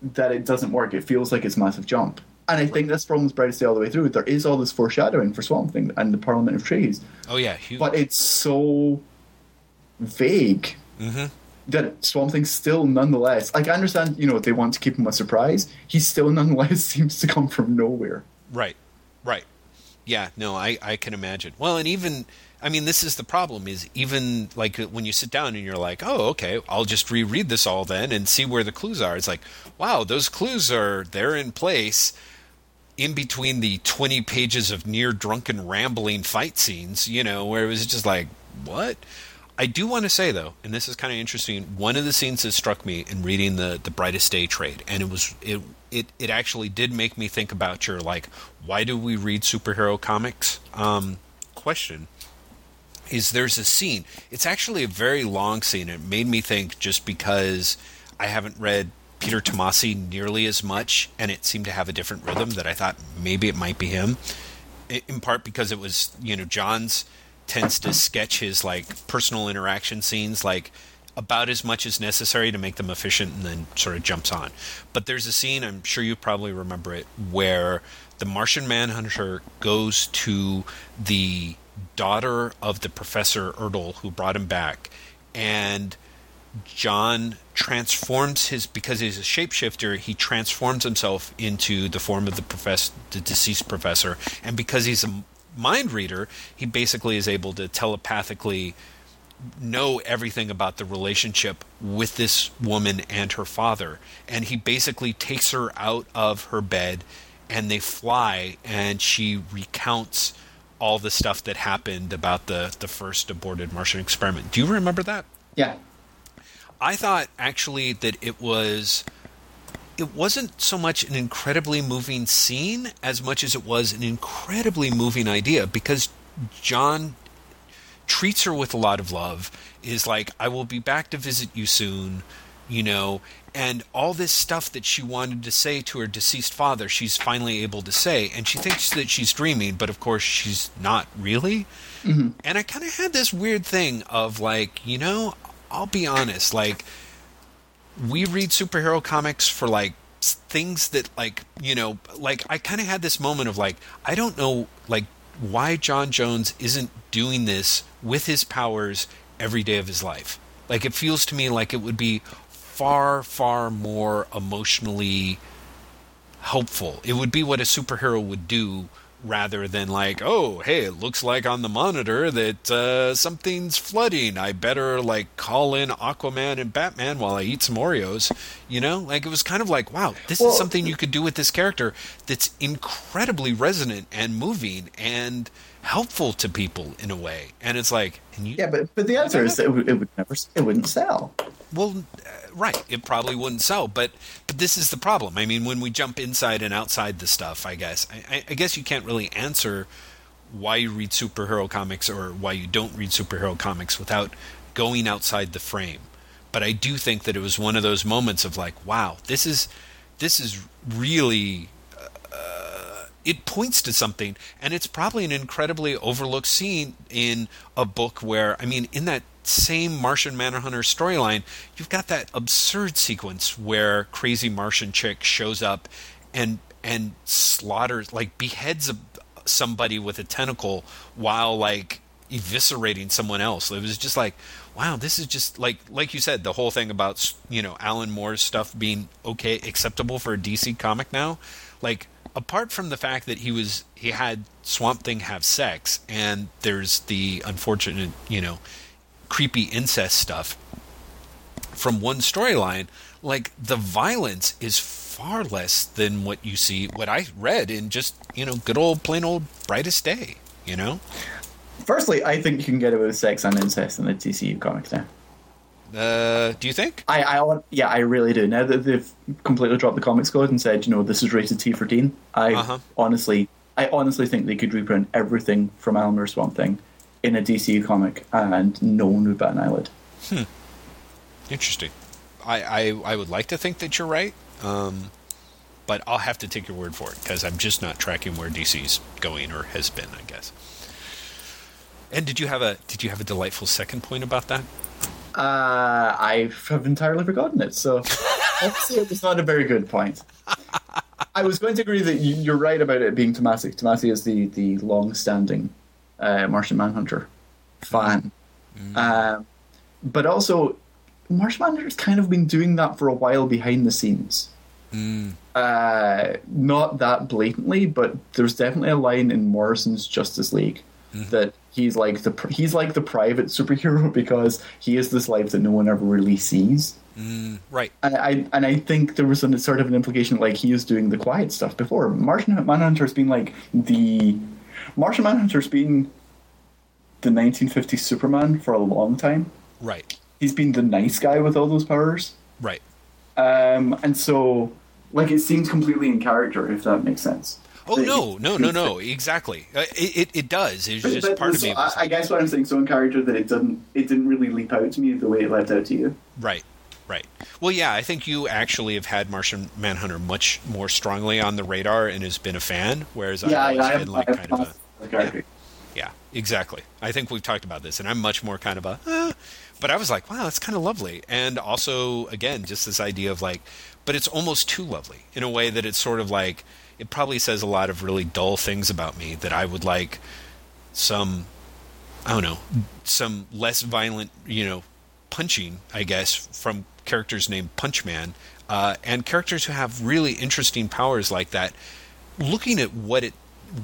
that it doesn't work. It feels like it's a massive jump. And I think that's the problem with Brightest Day all the way through. There is all this foreshadowing for Swamp Thing and the Parliament of Trees, oh yeah huge. but it's so vague mm-hmm. that Swamp Thing still nonetheless like I understand, you know, they want to keep him a surprise. He still nonetheless seems to come from nowhere. Right, right. Yeah, no, I, I can imagine. Well, and even, I mean, this is the problem is even like when you sit down and you're like, oh, okay, I'll just reread this all then and see where the clues are. It's like, wow, those clues are, they're in place in between the 20 pages of near drunken rambling fight scenes, you know, where it was just like, what? I do want to say though, and this is kind of interesting. One of the scenes that struck me in reading the the Brightest Day trade, and it was it it it actually did make me think about your like, why do we read superhero comics? Um, question is there's a scene. It's actually a very long scene. It made me think just because I haven't read Peter Tomasi nearly as much, and it seemed to have a different rhythm that I thought maybe it might be him. In part because it was, you know, Johns tends to sketch his like personal interaction scenes like about as much as necessary to make them efficient and then sort of jumps on. But there's a scene, I'm sure you probably remember it, where the Martian Manhunter goes to the daughter of the Professor Erdel who brought him back and John transforms his because he's a shapeshifter. He transforms himself into the form of the professor, the deceased professor, and because he's a mind reader, he basically is able to telepathically know everything about the relationship with this woman and her father. And he basically takes her out of her bed, and they fly, and she recounts all the stuff that happened about the the first aborted Martian experiment. Do you remember that? Yeah. I thought actually that it was it wasn't so much an incredibly moving scene as much as it was an incredibly moving idea because John treats her with a lot of love is like I will be back to visit you soon you know? And all this stuff that she wanted to say to her deceased father she's finally able to say and she thinks that she's dreaming but of course she's not really. Mm-hmm. And I kind of had this weird thing of like you know I'll be honest like we read superhero comics for like things that like you know like i kind of had this moment of like i don't know like why john jones isn't doing this with his powers every day of his life. Like it feels to me like it would be far far more emotionally helpful. It would be what a superhero would do rather than like oh hey it looks like on the monitor that uh, something's flooding. I better like call in aquaman and batman while i eat some oreos you know? Like it was kind of like wow this Well- is something you could do with this character that's incredibly resonant and moving and helpful to people in a way. And it's like and you Yeah, but but the answer is that it would, it would never it wouldn't sell. well, right. It probably wouldn't sell, but but this is the problem. I mean, when we jump inside and outside the stuff, I guess I, I- guess you can't really answer why you read superhero comics or why you don't read superhero comics without going outside the frame. But I do think that it was one of those moments of like, wow, this is this is really uh, it points to something, and it's probably an incredibly overlooked scene in a book where I mean, in that same Martian Manhunter storyline, you've got that absurd sequence where crazy Martian chick shows up and and slaughters like beheads a, somebody with a tentacle while like eviscerating someone else. It was just like, wow, this is just like like you said, the whole thing about you know Alan Moore's stuff being okay, acceptable for a DC comic now. Like apart from the fact that he was he had Swamp Thing have sex, and there's the unfortunate you know creepy incest stuff from one storyline. Like the violence is far less than what you see, what I read in just you know good old plain old brightest day. You know. Firstly, I think you can get away with sex and incest in the DCU comics now. Uh, do you think? I, I, yeah, I really do. Now that they've completely dropped the comics code and said, you know, this is rated T for teen, I Uh-huh. honestly, I honestly think they could reprint everything from Alan Moore's Swamp Thing in a DCU comic, and no one would bat an eyelid. Interesting. I, I, I would like to think that you're right, um, but I'll have to take your word for it because I'm just not tracking where DC's going or has been. I guess. And did you have a did you have a delightful second point about that? Uh, I have entirely forgotten it, so obviously it was not a very good point. I was going to agree that you- you're right about it being Tomasi. Tomasi is the, the long-standing uh, Martian Manhunter fan. Um, but also, Martian Manhunter's kind of been doing that for a while behind the scenes. Uh, not that blatantly, but there's definitely a line in Morrison's Justice League that he's like the he's like the private superhero because he is this life that no one ever really sees. Right. And I and I think there was a sort of an implication like he is doing the quiet stuff before. Martian Manhunter's been like the Martian Manhunter's been the 1950s Superman for a long time. Right. He's been the nice guy with all those powers. Right. Um, and so, like, it seems completely in character, if that makes sense. Oh That no, no, no, no! Exactly. Uh, It, it it does. It's But- just but part of so me. I, I guess what I'm saying, so in character that it didn't, it didn't really leap out to me the way it leapt out to you. Right, right. Well, yeah, I think you actually have had Martian Manhunter much more strongly on the radar and has been a fan, whereas Yeah, I've I been like kind of a the yeah, exactly. I think we've talked about this, and I'm much more kind of a. But I was like, wow, that's kind of lovely, and also again, just this idea of like, but it's almost too lovely in a way that it's sort of like it probably says a lot of really dull things about me that I would like some I don't know, some less violent, you know, punching, I guess, from characters named Punchman, uh, and characters who have really interesting powers like that. Looking at what it,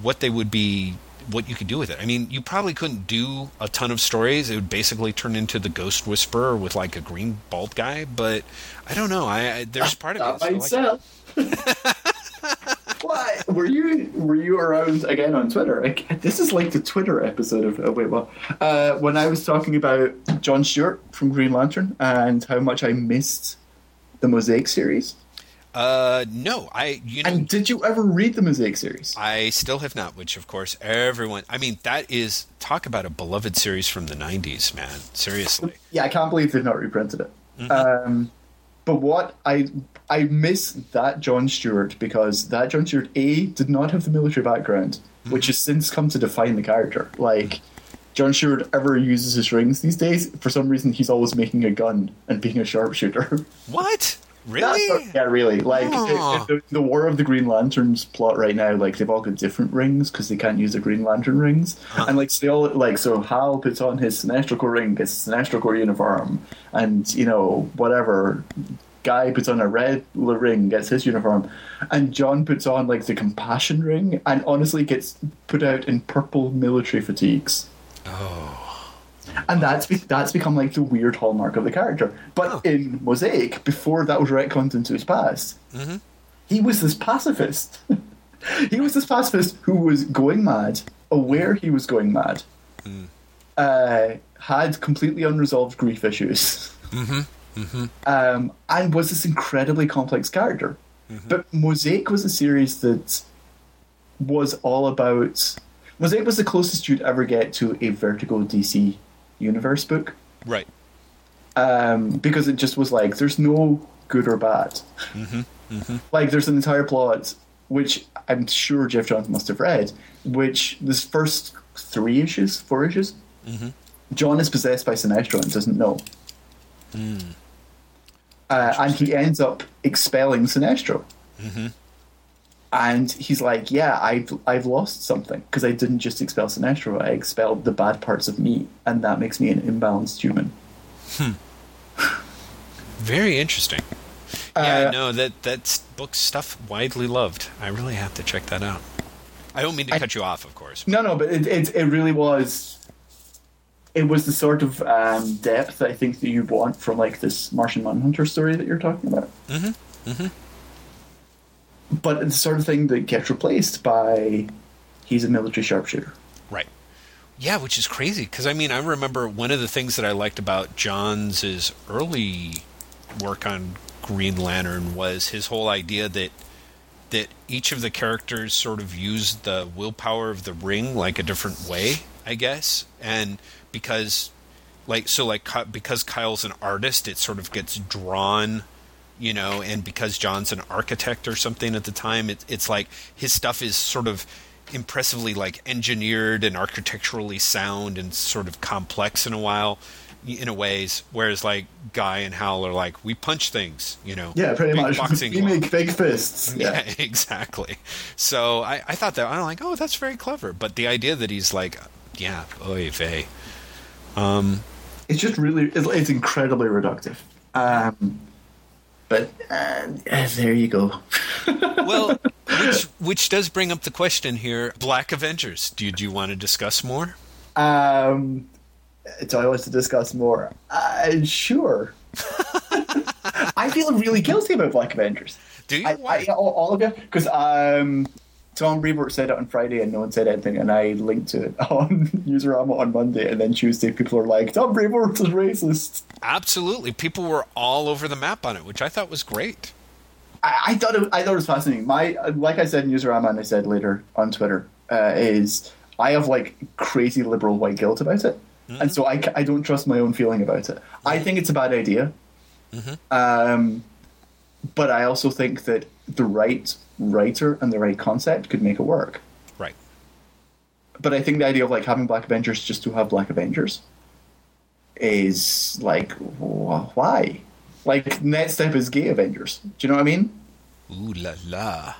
what they would be, what you could do with it. I mean, you probably couldn't do a ton of stories. It would basically turn into the Ghost Whisperer with like a green bald guy. But I don't know. I, I there's part of it. like- Were you were you around again on Twitter? Like, this is like the Twitter episode of uh, wait what? Uh, when I was talking about John Stewart from Green Lantern and how much I missed the Mosaic series. Uh, no, I you know. And did you ever read the Mosaic series? I still have not, which of course everyone. I mean, that is talk about a beloved series from the '90s, man. Seriously. Yeah, I can't believe they've not reprinted it. Mm-hmm. Um, but what I I miss that John Stewart because that John Stewart a did not have the military background, Mm-hmm. which has since come to define the character. Like John Stewart ever uses his rings these days, for some reason he's always making a gun and being a sharpshooter. What? Really? what- yeah, really. Like it- the, the War of the Green Lanterns plot right now, like they've all got different rings because they can't use the Green Lantern rings, and like so they all like so Hal puts on his Sinestro Corps ring, gets a Sinestro Corps uniform, and you know whatever. Guy puts on a red ring, gets his uniform, and John puts on like the compassion ring, and honestly gets put out in purple military fatigues oh. And that's be- that's become like the weird hallmark of the character. But Oh. in Mosaic, before that was retconned into his past, Mm-hmm. he was this pacifist. he was this pacifist who was going mad, aware he was going mad, Mm. uh, had completely unresolved grief issues, Mm-hmm. Um, and was this incredibly complex character. Mm-hmm. But Mosaic was a series that was all about. Mosaic was the closest you'd ever get to a Vertigo DC universe book Right. um, because it just was like there's no good or bad. Mm-hmm, mm-hmm. Like, there's an entire plot which I'm sure Geoff Johns must have read, which this first three issues, four issues, mm-hmm. John is possessed by Sinestro and doesn't know. Hmm. Uh, and he ends up expelling Sinestro. And he's like, "Yeah, I've I've lost something because I didn't just expel Sinestro; I expelled the bad parts of me, and that makes me an imbalanced human." Hmm. Very interesting. Yeah, Uh, no, that that's book stuff widely loved. I really have to check that out. I don't mean to I- cut you off, of course. No, no, but it it, it really was. It was the sort of um, depth I think that you want from like this Martian Manhunter story that you're talking about. Mm-hmm. Mm-hmm. But it's the sort of thing that gets replaced by he's a military sharpshooter. Right. Yeah, which is crazy because I mean I remember one of the things that I liked about Johns' early work on Green Lantern was his whole idea that that each of the characters sort of used the willpower of the ring like a different way, I guess, and because like so like because Kyle's an artist, it sort of gets drawn you know, and because John's an architect or something at the time, it, it's like his stuff is sort of impressively like engineered and architecturally sound and sort of complex in a while, in a ways. Whereas like Guy and Hal are like, we punch things, you know, Yeah, pretty much. boxing we make big fists. Yeah, Yeah. exactly. So I, I thought that I'm like, oh, that's very clever. But the idea that he's like, yeah, oy vey. It's just really, it's, it's incredibly reductive. Um, but uh, uh, there you go. Well, which which does bring up the question here: Black Avengers. Do you, do you want to discuss more? Um, do I want to discuss more? Uh, sure. I feel really guilty about Black Avengers. Do you? I, Why? I, all, all of you, because um, Tom Brevoort said it on Friday and no one said anything, and I linked to it on Newsarama on Monday, and then Tuesday people are like, Tom Brevoort is racist. Absolutely. People were all over the map on it, which I thought was great. I, I thought it, I thought it was fascinating. My like I said in Newsarama and I said later on Twitter uh, is I have like crazy liberal white guilt about it, and so I, I don't trust my own feeling about it. I think it's a bad idea, um, but I also think that the right writer and the right concept could make it work. Right. But I think the idea of like having Black Avengers just to have Black Avengers is like wh- why? Like next step is gay Avengers. Do you know what I mean? Ooh la la.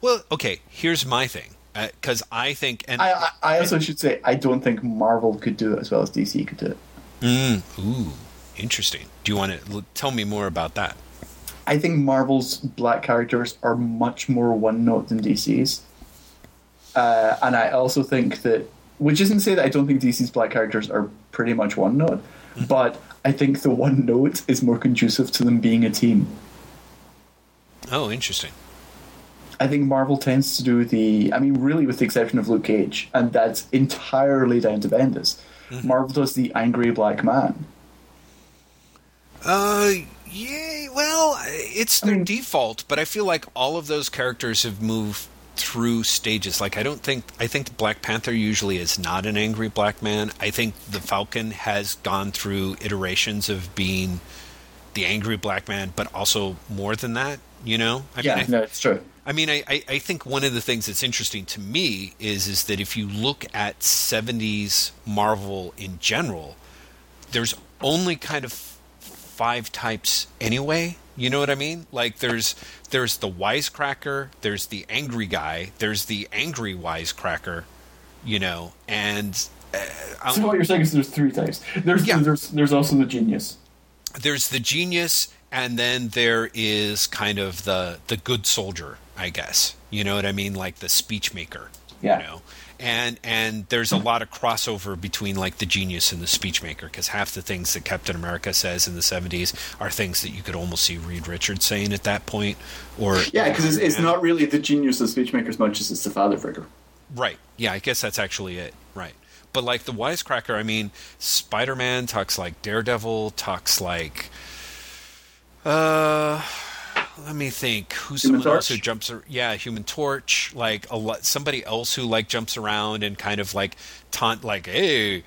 Well, okay. Here's my thing, because I think, and I, I, I also should say I don't think Marvel could do it as well as DC could do it. Mm, ooh, interesting. Do you want to l- tell me more about that? I think Marvel's black characters are much more one note than DC's. Uh, and I also think that, which isn't to say that I don't think DC's black characters are pretty much one note, but I think the one note is more conducive to them being a team. Oh, interesting. I think Marvel tends to do the, I mean, really, with the exception of Luke Cage, and that's entirely down to Bendis. Marvel does the angry black man. Uh, yeah. Well, it's their mean- default, but I feel like all of those characters have moved through stages. Like, I don't think I think Black Panther usually is not an angry black man. I think the Falcon has gone through iterations of being the angry black man, but also more than that. You know? I Yeah, mean, I, no, it's true. I mean, I, I, I think one of the things that's interesting to me is is that if you look at '70s Marvel in general, there's only kind of five types anyway. You know what I mean? Like there's there's the wisecracker, there's the angry guy, there's the angry wisecracker, you know, and uh, So what you're saying is there's three types. There's Yeah. there's there's also the genius. there's the genius and then there is kind of the the good soldier i guess you know what i mean like the speech maker Yeah. you know and and there's a lot of crossover between like the genius and the speechmaker because half the things that captain america says in the 70s are things that you could almost see reed richards saying at that point or Yeah, because it's, it's not really the genius of speechmaker as much as it's the father figure. Right. Yeah, I guess that's actually it. Right. But like the wisecracker, I mean, Spider Man talks like Daredevil, talks like uh let me think. Who's Human someone else who jumps ar- yeah, Human Torch, like a lot somebody else who like jumps around and kind of like taunt like, hey,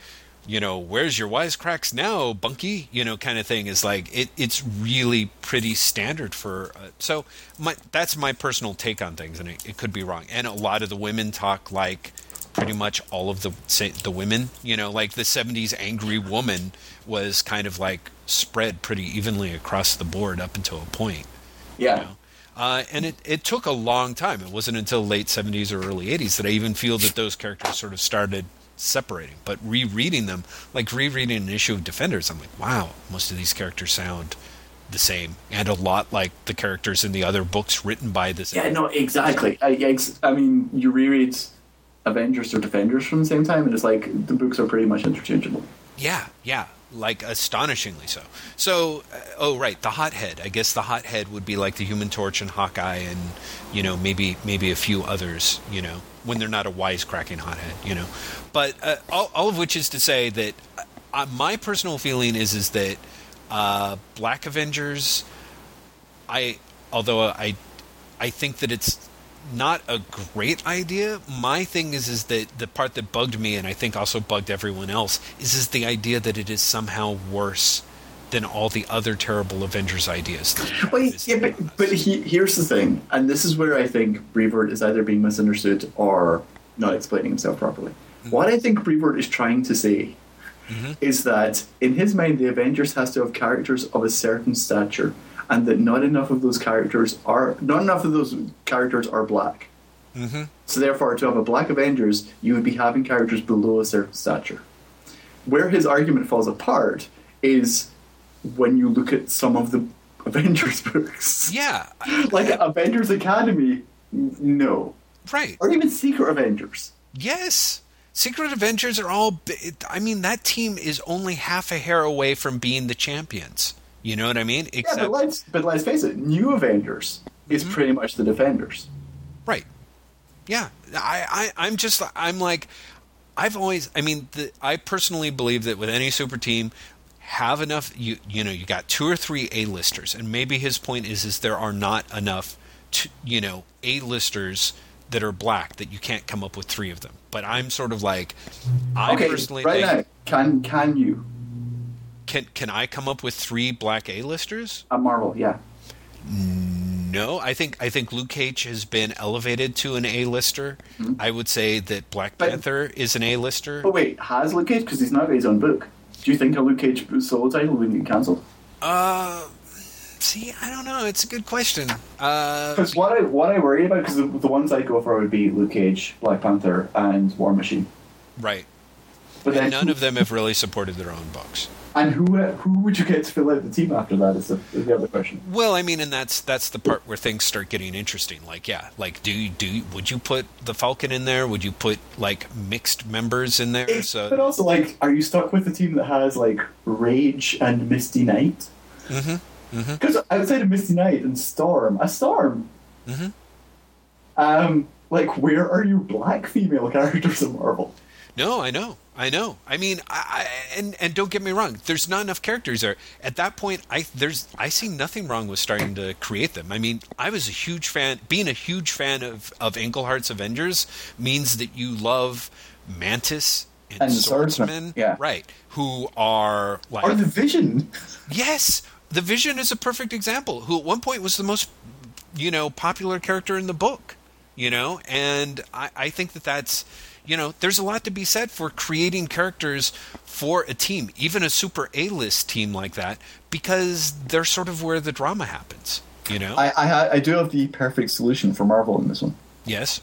you know, where's your wisecracks now, Bunky? You know, kind of thing is like it. It's really pretty standard for. Uh, so my that's my personal take on things, and it, it could be wrong. And a lot of the women talk like pretty much all of the say, the women. You know, like the '70s angry woman was kind of like spread pretty evenly across the board up until a point. Yeah. You know? Uh, and it, it took a long time. It wasn't until late 70s or early 80s that I even feel that those characters sort of started separating. But rereading them, like rereading an issue of Defenders, I'm like, wow, most of these characters sound the same and a lot like the characters in the other books written by this. Yeah, no, exactly. I, ex- I mean, you reread Avengers or Defenders from the same time, and it's like the books are pretty much interchangeable. Yeah, yeah, like astonishingly so. So, uh, oh right, the hothead. I guess the hothead would be like the Human Torch and Hawkeye, and you know maybe maybe a few others. You know, when they're not a wisecracking hothead. You know, but uh, all, all of which is to say that uh, my personal feeling is is that uh, Black Avengers. I although I I think that it's not a great idea. My thing is is that the part that bugged me and I think also bugged everyone else is is the idea that it is somehow worse than all the other terrible Avengers ideas. Wait, yeah, but, but he, here's the thing, and this is where I think Brevoort is either being misunderstood or not explaining himself properly. Mm-hmm. What I think Brevoort is trying to say mm-hmm. is that in his mind, the Avengers has to have characters of a certain stature and that not enough of those characters are not enough of those characters are black. Mm-hmm. So therefore, to have a black Avengers, you would be having characters below a certain stature. Where his argument falls apart is when you look at some of the Avengers books. Yeah, like Avengers Academy, no, right, or even Secret Avengers. Yes. Secret Avengers are all. I mean, that team is only half a hair away from being the champions. You know what I mean? Except, yeah, but let's but let's face it, New Avengers is mm-hmm. pretty much the Defenders. Right. Yeah. I, I I'm just I'm like I've always I mean the, I personally believe that with any super team have enough you you know you got two or three A-listers and maybe his point is is there are not enough to, you know A-listers that are black that you can't come up with three of them. But I'm sort of like I okay, personally right think, now can can you can can I come up with three black A-listers? At Marvel, yeah. No, I think I think Luke Cage has been elevated to an A-lister. Mm-hmm. I would say that Black but, Panther is an A-lister. But wait, has Luke Cage because he's not got his own book? Do you think a Luke Cage solo title would get cancelled? Uh, see, I don't know. It's a good question. Because uh, what I what I worry about because the, the ones I go for would be Luke Cage, Black Panther, and War Machine. Right. But then, none of them have really supported their own books. And who who would you get to fill out the team after that? Is the, is the other question. Well, I mean, and that's that's the part where things start getting interesting. Like, yeah, like do you do you, would you put the Falcon in there? Would you put like mixed members in there? so, but also like, are you stuck with a team that has like Rage and Misty Knight? Mm-hmm. Because mm-hmm. outside of Misty Knight and Storm, a Storm. Mm-hmm. Um, like, where are your black female characters in Marvel? No, I know. I know. I mean, I, I, and and don't get me wrong. There's not enough characters there. At that point, I there's I see nothing wrong with starting to create them. I mean, I was a huge fan. Being a huge fan of of Englehart's Avengers means that you love Mantis and, and Swordsman, yeah, right? Who are like or the Vision. Yes, the Vision is a perfect example. Who at one point was the most you know popular character in the book. You know, and I I think that that's you know, there's a lot to be said for creating characters for a team, even a super A-list team like that, because they're sort of where the drama happens. You know, I I, I do have the perfect solution for Marvel in this one. Yes,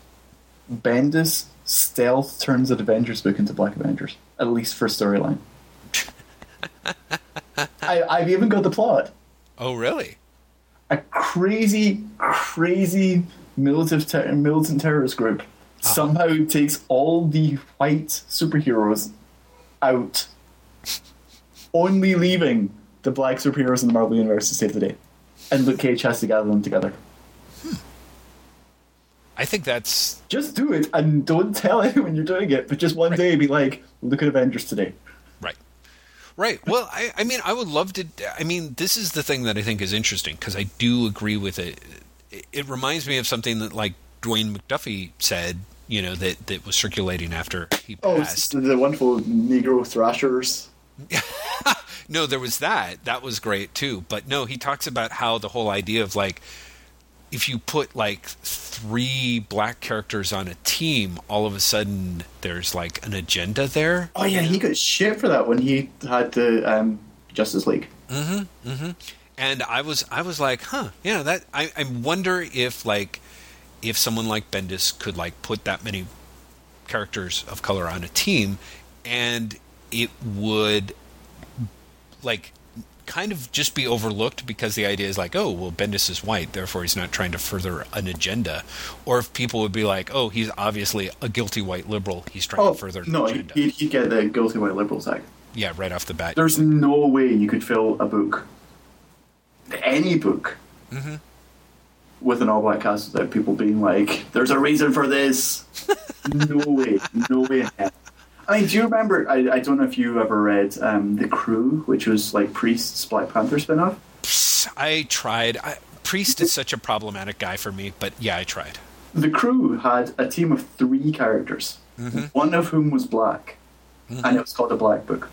Bendis stealth turns the Avengers book into Black Avengers, at least for a storyline. I, I've even got the plot. Oh, really? A crazy, crazy militant, ter- militant terrorist group uh-huh. somehow takes all the white superheroes out, only leaving the black superheroes in the Marvel Universe to save the day. And Luke Cage has to gather them together. Hmm. I think that's. Just do it and don't tell anyone you're doing it, but just one right. day be like, look at Avengers today. Right. Well, I, I mean, I would love to. I mean, this is the thing that I think is interesting because I do agree with it. It reminds me of something that, like, Dwayne McDuffie said you know, that that was circulating after he passed. Oh, passed. the wonderful Negro Thrashers. no, there was that. That was great too. But no, he talks about how the whole idea of like if you put like three black characters on a team, all of a sudden there's like an agenda there. Oh yeah, he got shit for that when he had the um, Justice League. And I was I was like, huh, yeah, that I, I wonder if like if someone like Bendis could like put that many characters of color on a team and it would like kind of just be overlooked because the idea is like, oh, well, Bendis is white, therefore he's not trying to further an agenda. Or if people would be like, oh, he's obviously a guilty white liberal, he's trying Oh to further an no, agenda. he'd, he'd get the guilty white liberal tag. yeah, right off the bat. There's no way you could fill a book, any book, Mm-hmm. with an all black cast without people being like, "There's a reason for this." no way, no way. I mean, do you remember? I, I don't know if you ever read um, the Crew, which was like Priest's Black Panther spinoff. I tried. I, Priest is such a problematic guy for me, but yeah, I tried. The Crew had a team of three characters, one of whom was black, and it was called the Black Book.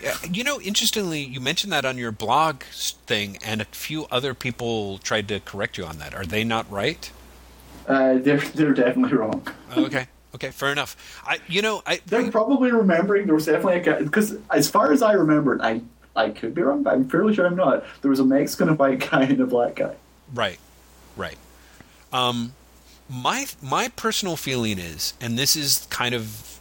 Yeah, You know, interestingly, you mentioned that on your blog thing, and a few other people tried to correct you on that. Are they not right? Uh, they're they're definitely wrong. Okay, okay, fair enough. I, you know, I, They're probably remembering there was definitely a guy because as far as I remembered, I I could be wrong, but I'm fairly sure I'm not. There was a Mexican, a white guy, and a black guy. Right, right. Um, my my personal feeling is, and this is kind of,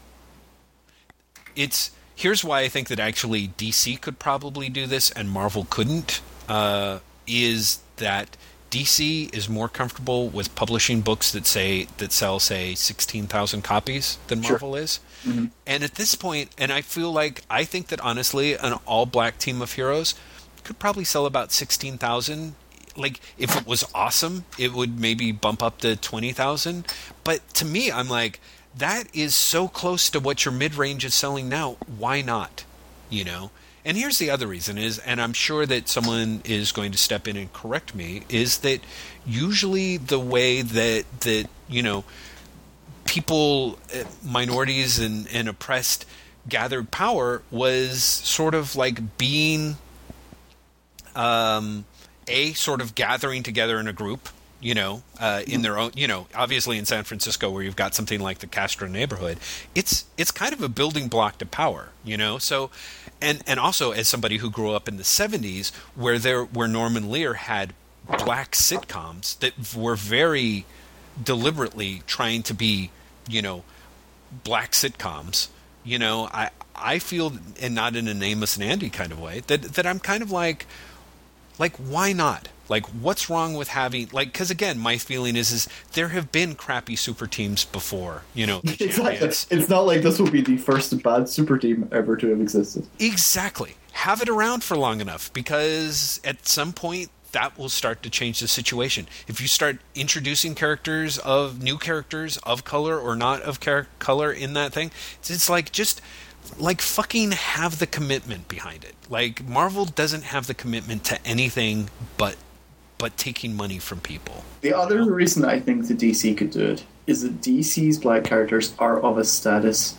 it's here's why I think that actually DC could probably do this and Marvel couldn't. Uh, is that DC is more comfortable with publishing books that say that sell say sixteen thousand copies than Sure. Marvel is. Mm-hmm. And at this point, and I feel like I think that honestly, an all black team of heroes could probably sell about sixteen thousand. Like if it was awesome, it would maybe bump up to twenty thousand. But to me, I'm like, that is so close to what your mid range is selling now. Why not? You know. And here's the other reason is, and I'm sure that someone is going to step in and correct me, is that usually the way that that you know people, uh, minorities and, and oppressed gathered power was sort of like being um, a sort of gathering together in a group, you know, uh, in their own, you know, obviously in San Francisco where you've got something like the Castro neighborhood, it's it's kind of a building block to power, you know. So, and and also as somebody who grew up in the '70s where there where Norman Lear had black sitcoms that were very deliberately trying to be, you know, black sitcoms. You know, I I feel, and not in a Amos and Andy kind of way, that that I'm kind of like, like why not? Like, what's wrong with having like? Because again, my feeling is is there have been crappy super teams before. You know, Exactly. It's not like this will be the first bad super team ever to have existed. Exactly. Have it around for long enough because at some point that will start to change the situation. If you start introducing characters of new characters of color or not of char- color in that thing, it's, it's like just like fucking have the commitment behind it. Like Marvel doesn't have the commitment to anything but but taking money from people. The other reason I think the DC could do it is that DC's black characters are of a status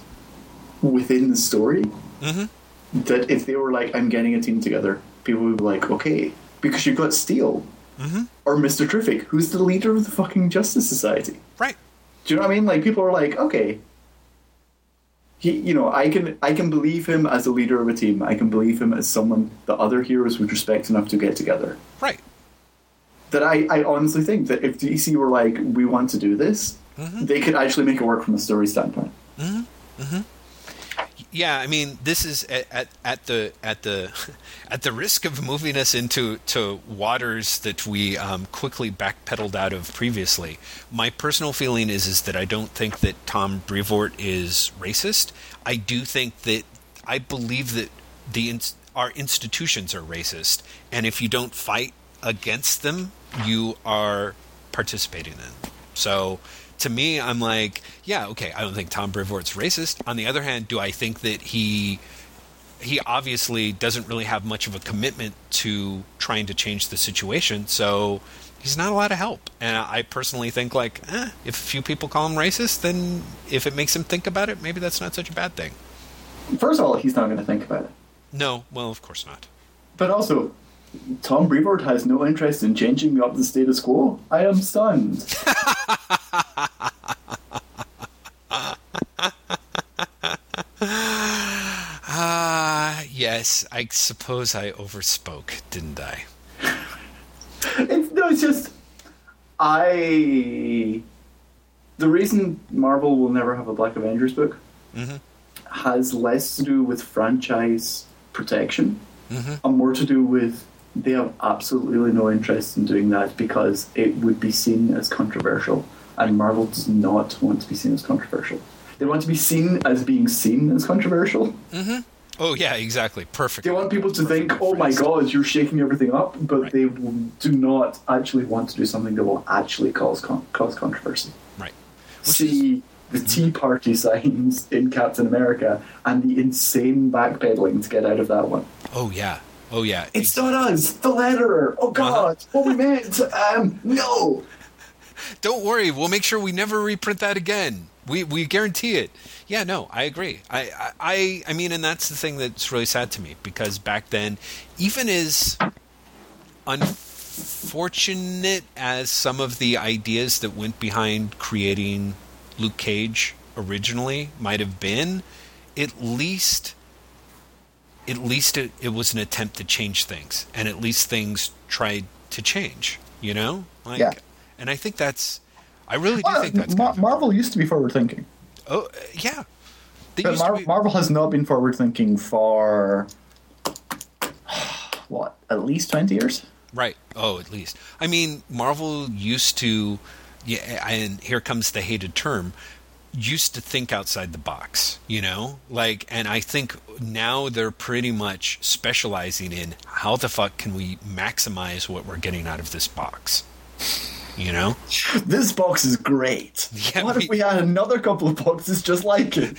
within the story Mm-hmm. that if they were like, I'm getting a team together, people would be like, okay. Because you've got Steel Mm-hmm. or Mr. Terrific, who's the leader of the fucking Justice Society. Right. Do you know what I mean? Like people are like, okay, he, you know, I can I can believe him as a leader of a team. I can believe him as someone that other heroes would respect enough to get together. Right. That I, I honestly think that if DC were like, we want to do this, mm-hmm. they could actually make it work from a story standpoint. Mm-hmm. Mm-hmm. Yeah, I mean, this is at, at, at the at the at the risk of moving us into to waters that we um, quickly backpedaled out of previously. My personal feeling is is that I don't think that Tom Brevoort is racist. I do think that I believe that the our institutions are racist, and if you don't fight against them, you are participating in. So to me, I'm like, yeah, okay. I don't think Tom Brevoort's racist. On the other hand, do I think that he he obviously doesn't really have much of a commitment to trying to change the situation? So he's not a lot of help. And I personally think like, eh, if a few people call him racist, then if it makes him think about it, maybe that's not such a bad thing. First of all, he's not going to think about it. No, well, of course not. But also, Tom Brevoort has no interest in changing up the status quo. I am stunned. Ah, yes, I suppose I overspoke, didn't I? It's, no, it's just I. The reason Marvel will never have a Black Avengers book Mm-hmm. has less to do with franchise protection Mm-hmm. and more to do with they have absolutely no interest in doing that because it would be seen as controversial, and Marvel does not want to be seen as controversial. They want to be seen as being seen as controversial. Mm-hmm. Oh yeah, exactly. Perfect. They want people to think, "Oh my God, you're shaking everything up," but Right. they do not actually want to do something that will actually cause con- cause controversy. Right. Which See the mm-hmm. Tea Party signs in Captain America and the insane backpedaling to get out of that one. Oh yeah. Oh yeah. It's not us, the letterer. Oh God, what we meant? Um, no. Don't worry, we'll make sure we never reprint that again. We we guarantee it. Yeah, no, I agree. I I, I mean, and that's the thing that's really sad to me because back then, even as unfortunate as some of the ideas that went behind creating Luke Cage originally might have been, at least at least it, it was an attempt to change things and at least things tried to change you know? Like Yeah. and i think that's i really do Well, think that's of- Marvel used to be forward thinking, oh uh, yeah. Mar- be, Marvel has not been forward thinking for what at least twenty years. right. Oh at least. I mean marvel used to yeah and here comes the hated term used to think outside the box you know like and i think now they're pretty much specializing in how the fuck can we maximize what we're getting out of this box you know This box is great. Yeah, what we- if we had another couple of boxes just like it?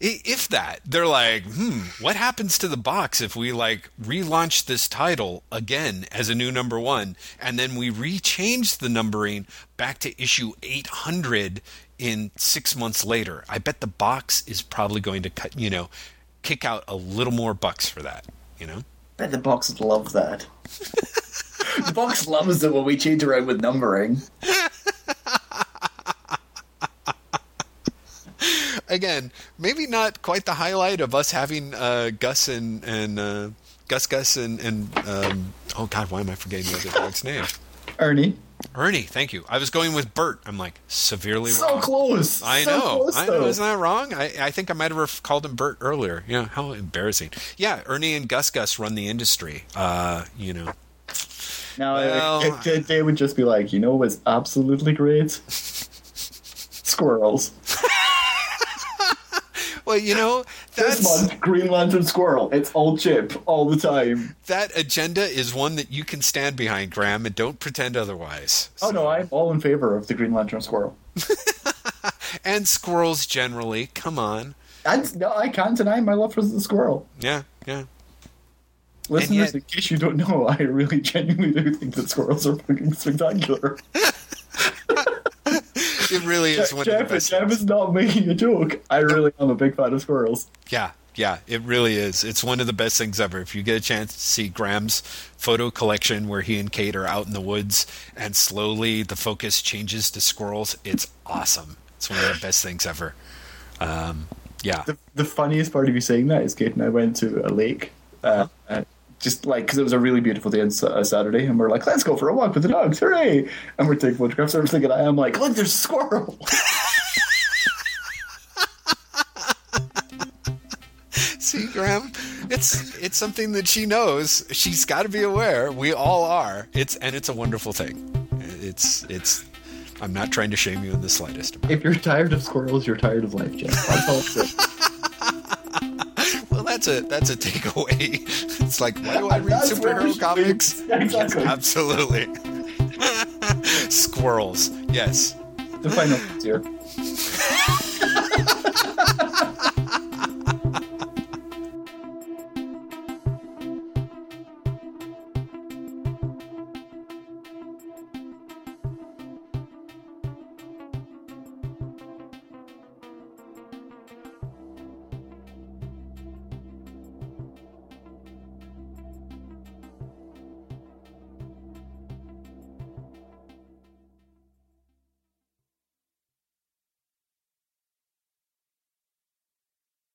If that they're like hmm what happens to the box if we like relaunch this title again as a new number one and then we rechange the numbering back to issue 800 in six months later i bet the box is probably going to cut you know kick out a little more bucks for that you know I Bet the box loves that. the box loves it when we change around with numbering. again maybe not quite the highlight of us having uh, gus and and uh, gus gus and, and um, oh god why am i forgetting the other dog's name Ernie, Ernie, thank you. I was going with Bert. I'm like severely so wrong. close. I so know. Close, I know. Isn't that wrong? I, I think I might have called him Bert earlier. Yeah. How embarrassing. Yeah. Ernie and Gus Gus run the industry. Uh, you know. Now Well- it, it- they would just be like, you know, what's absolutely great? Squirrels. Well, you know This month, Green Lantern Squirrel. It's all chip all the time. that agenda is one that you can stand behind, Graeme, and don't pretend otherwise. Oh no, I'm all in favor of the Green Lantern Squirrel. And squirrels generally. Come on. And no, I can't deny my love for the squirrel. Yeah. Yeah. Listeners, yet- in case you don't know, I really genuinely do think that squirrels are fucking spectacular. It really is one of the Jeff, best. Jeff is not making a joke. I really am a big fan of squirrels. Yeah, yeah, it really is. It's one of the best things ever. If you get a chance to see Graeme's photo collection where he and Kate are out in the woods and slowly the focus changes to squirrels, it's awesome. It's one of the best things ever. Um, yeah. The, the funniest part of you saying that is Kate and I went to a lake. Uh, just like because it was a really beautiful day on uh, Saturday, and we're like, let's go for a walk with the dogs, hooray! And we're taking photographs. And I'm thinking, I am like, look, there's a squirrel. See, Graeme, it's it's something that she knows. She's got to be aware. We all are. It's and it's a wonderful thing. It's it's. I'm not trying to shame you in the slightest. if you're tired of squirrels, you're tired of life, Jeff. That's all it is. Well, that's a that's a takeaway. It's like why do I read that's superhero comics? exactly. Yes, absolutely. Squirrels. Yes. The final here.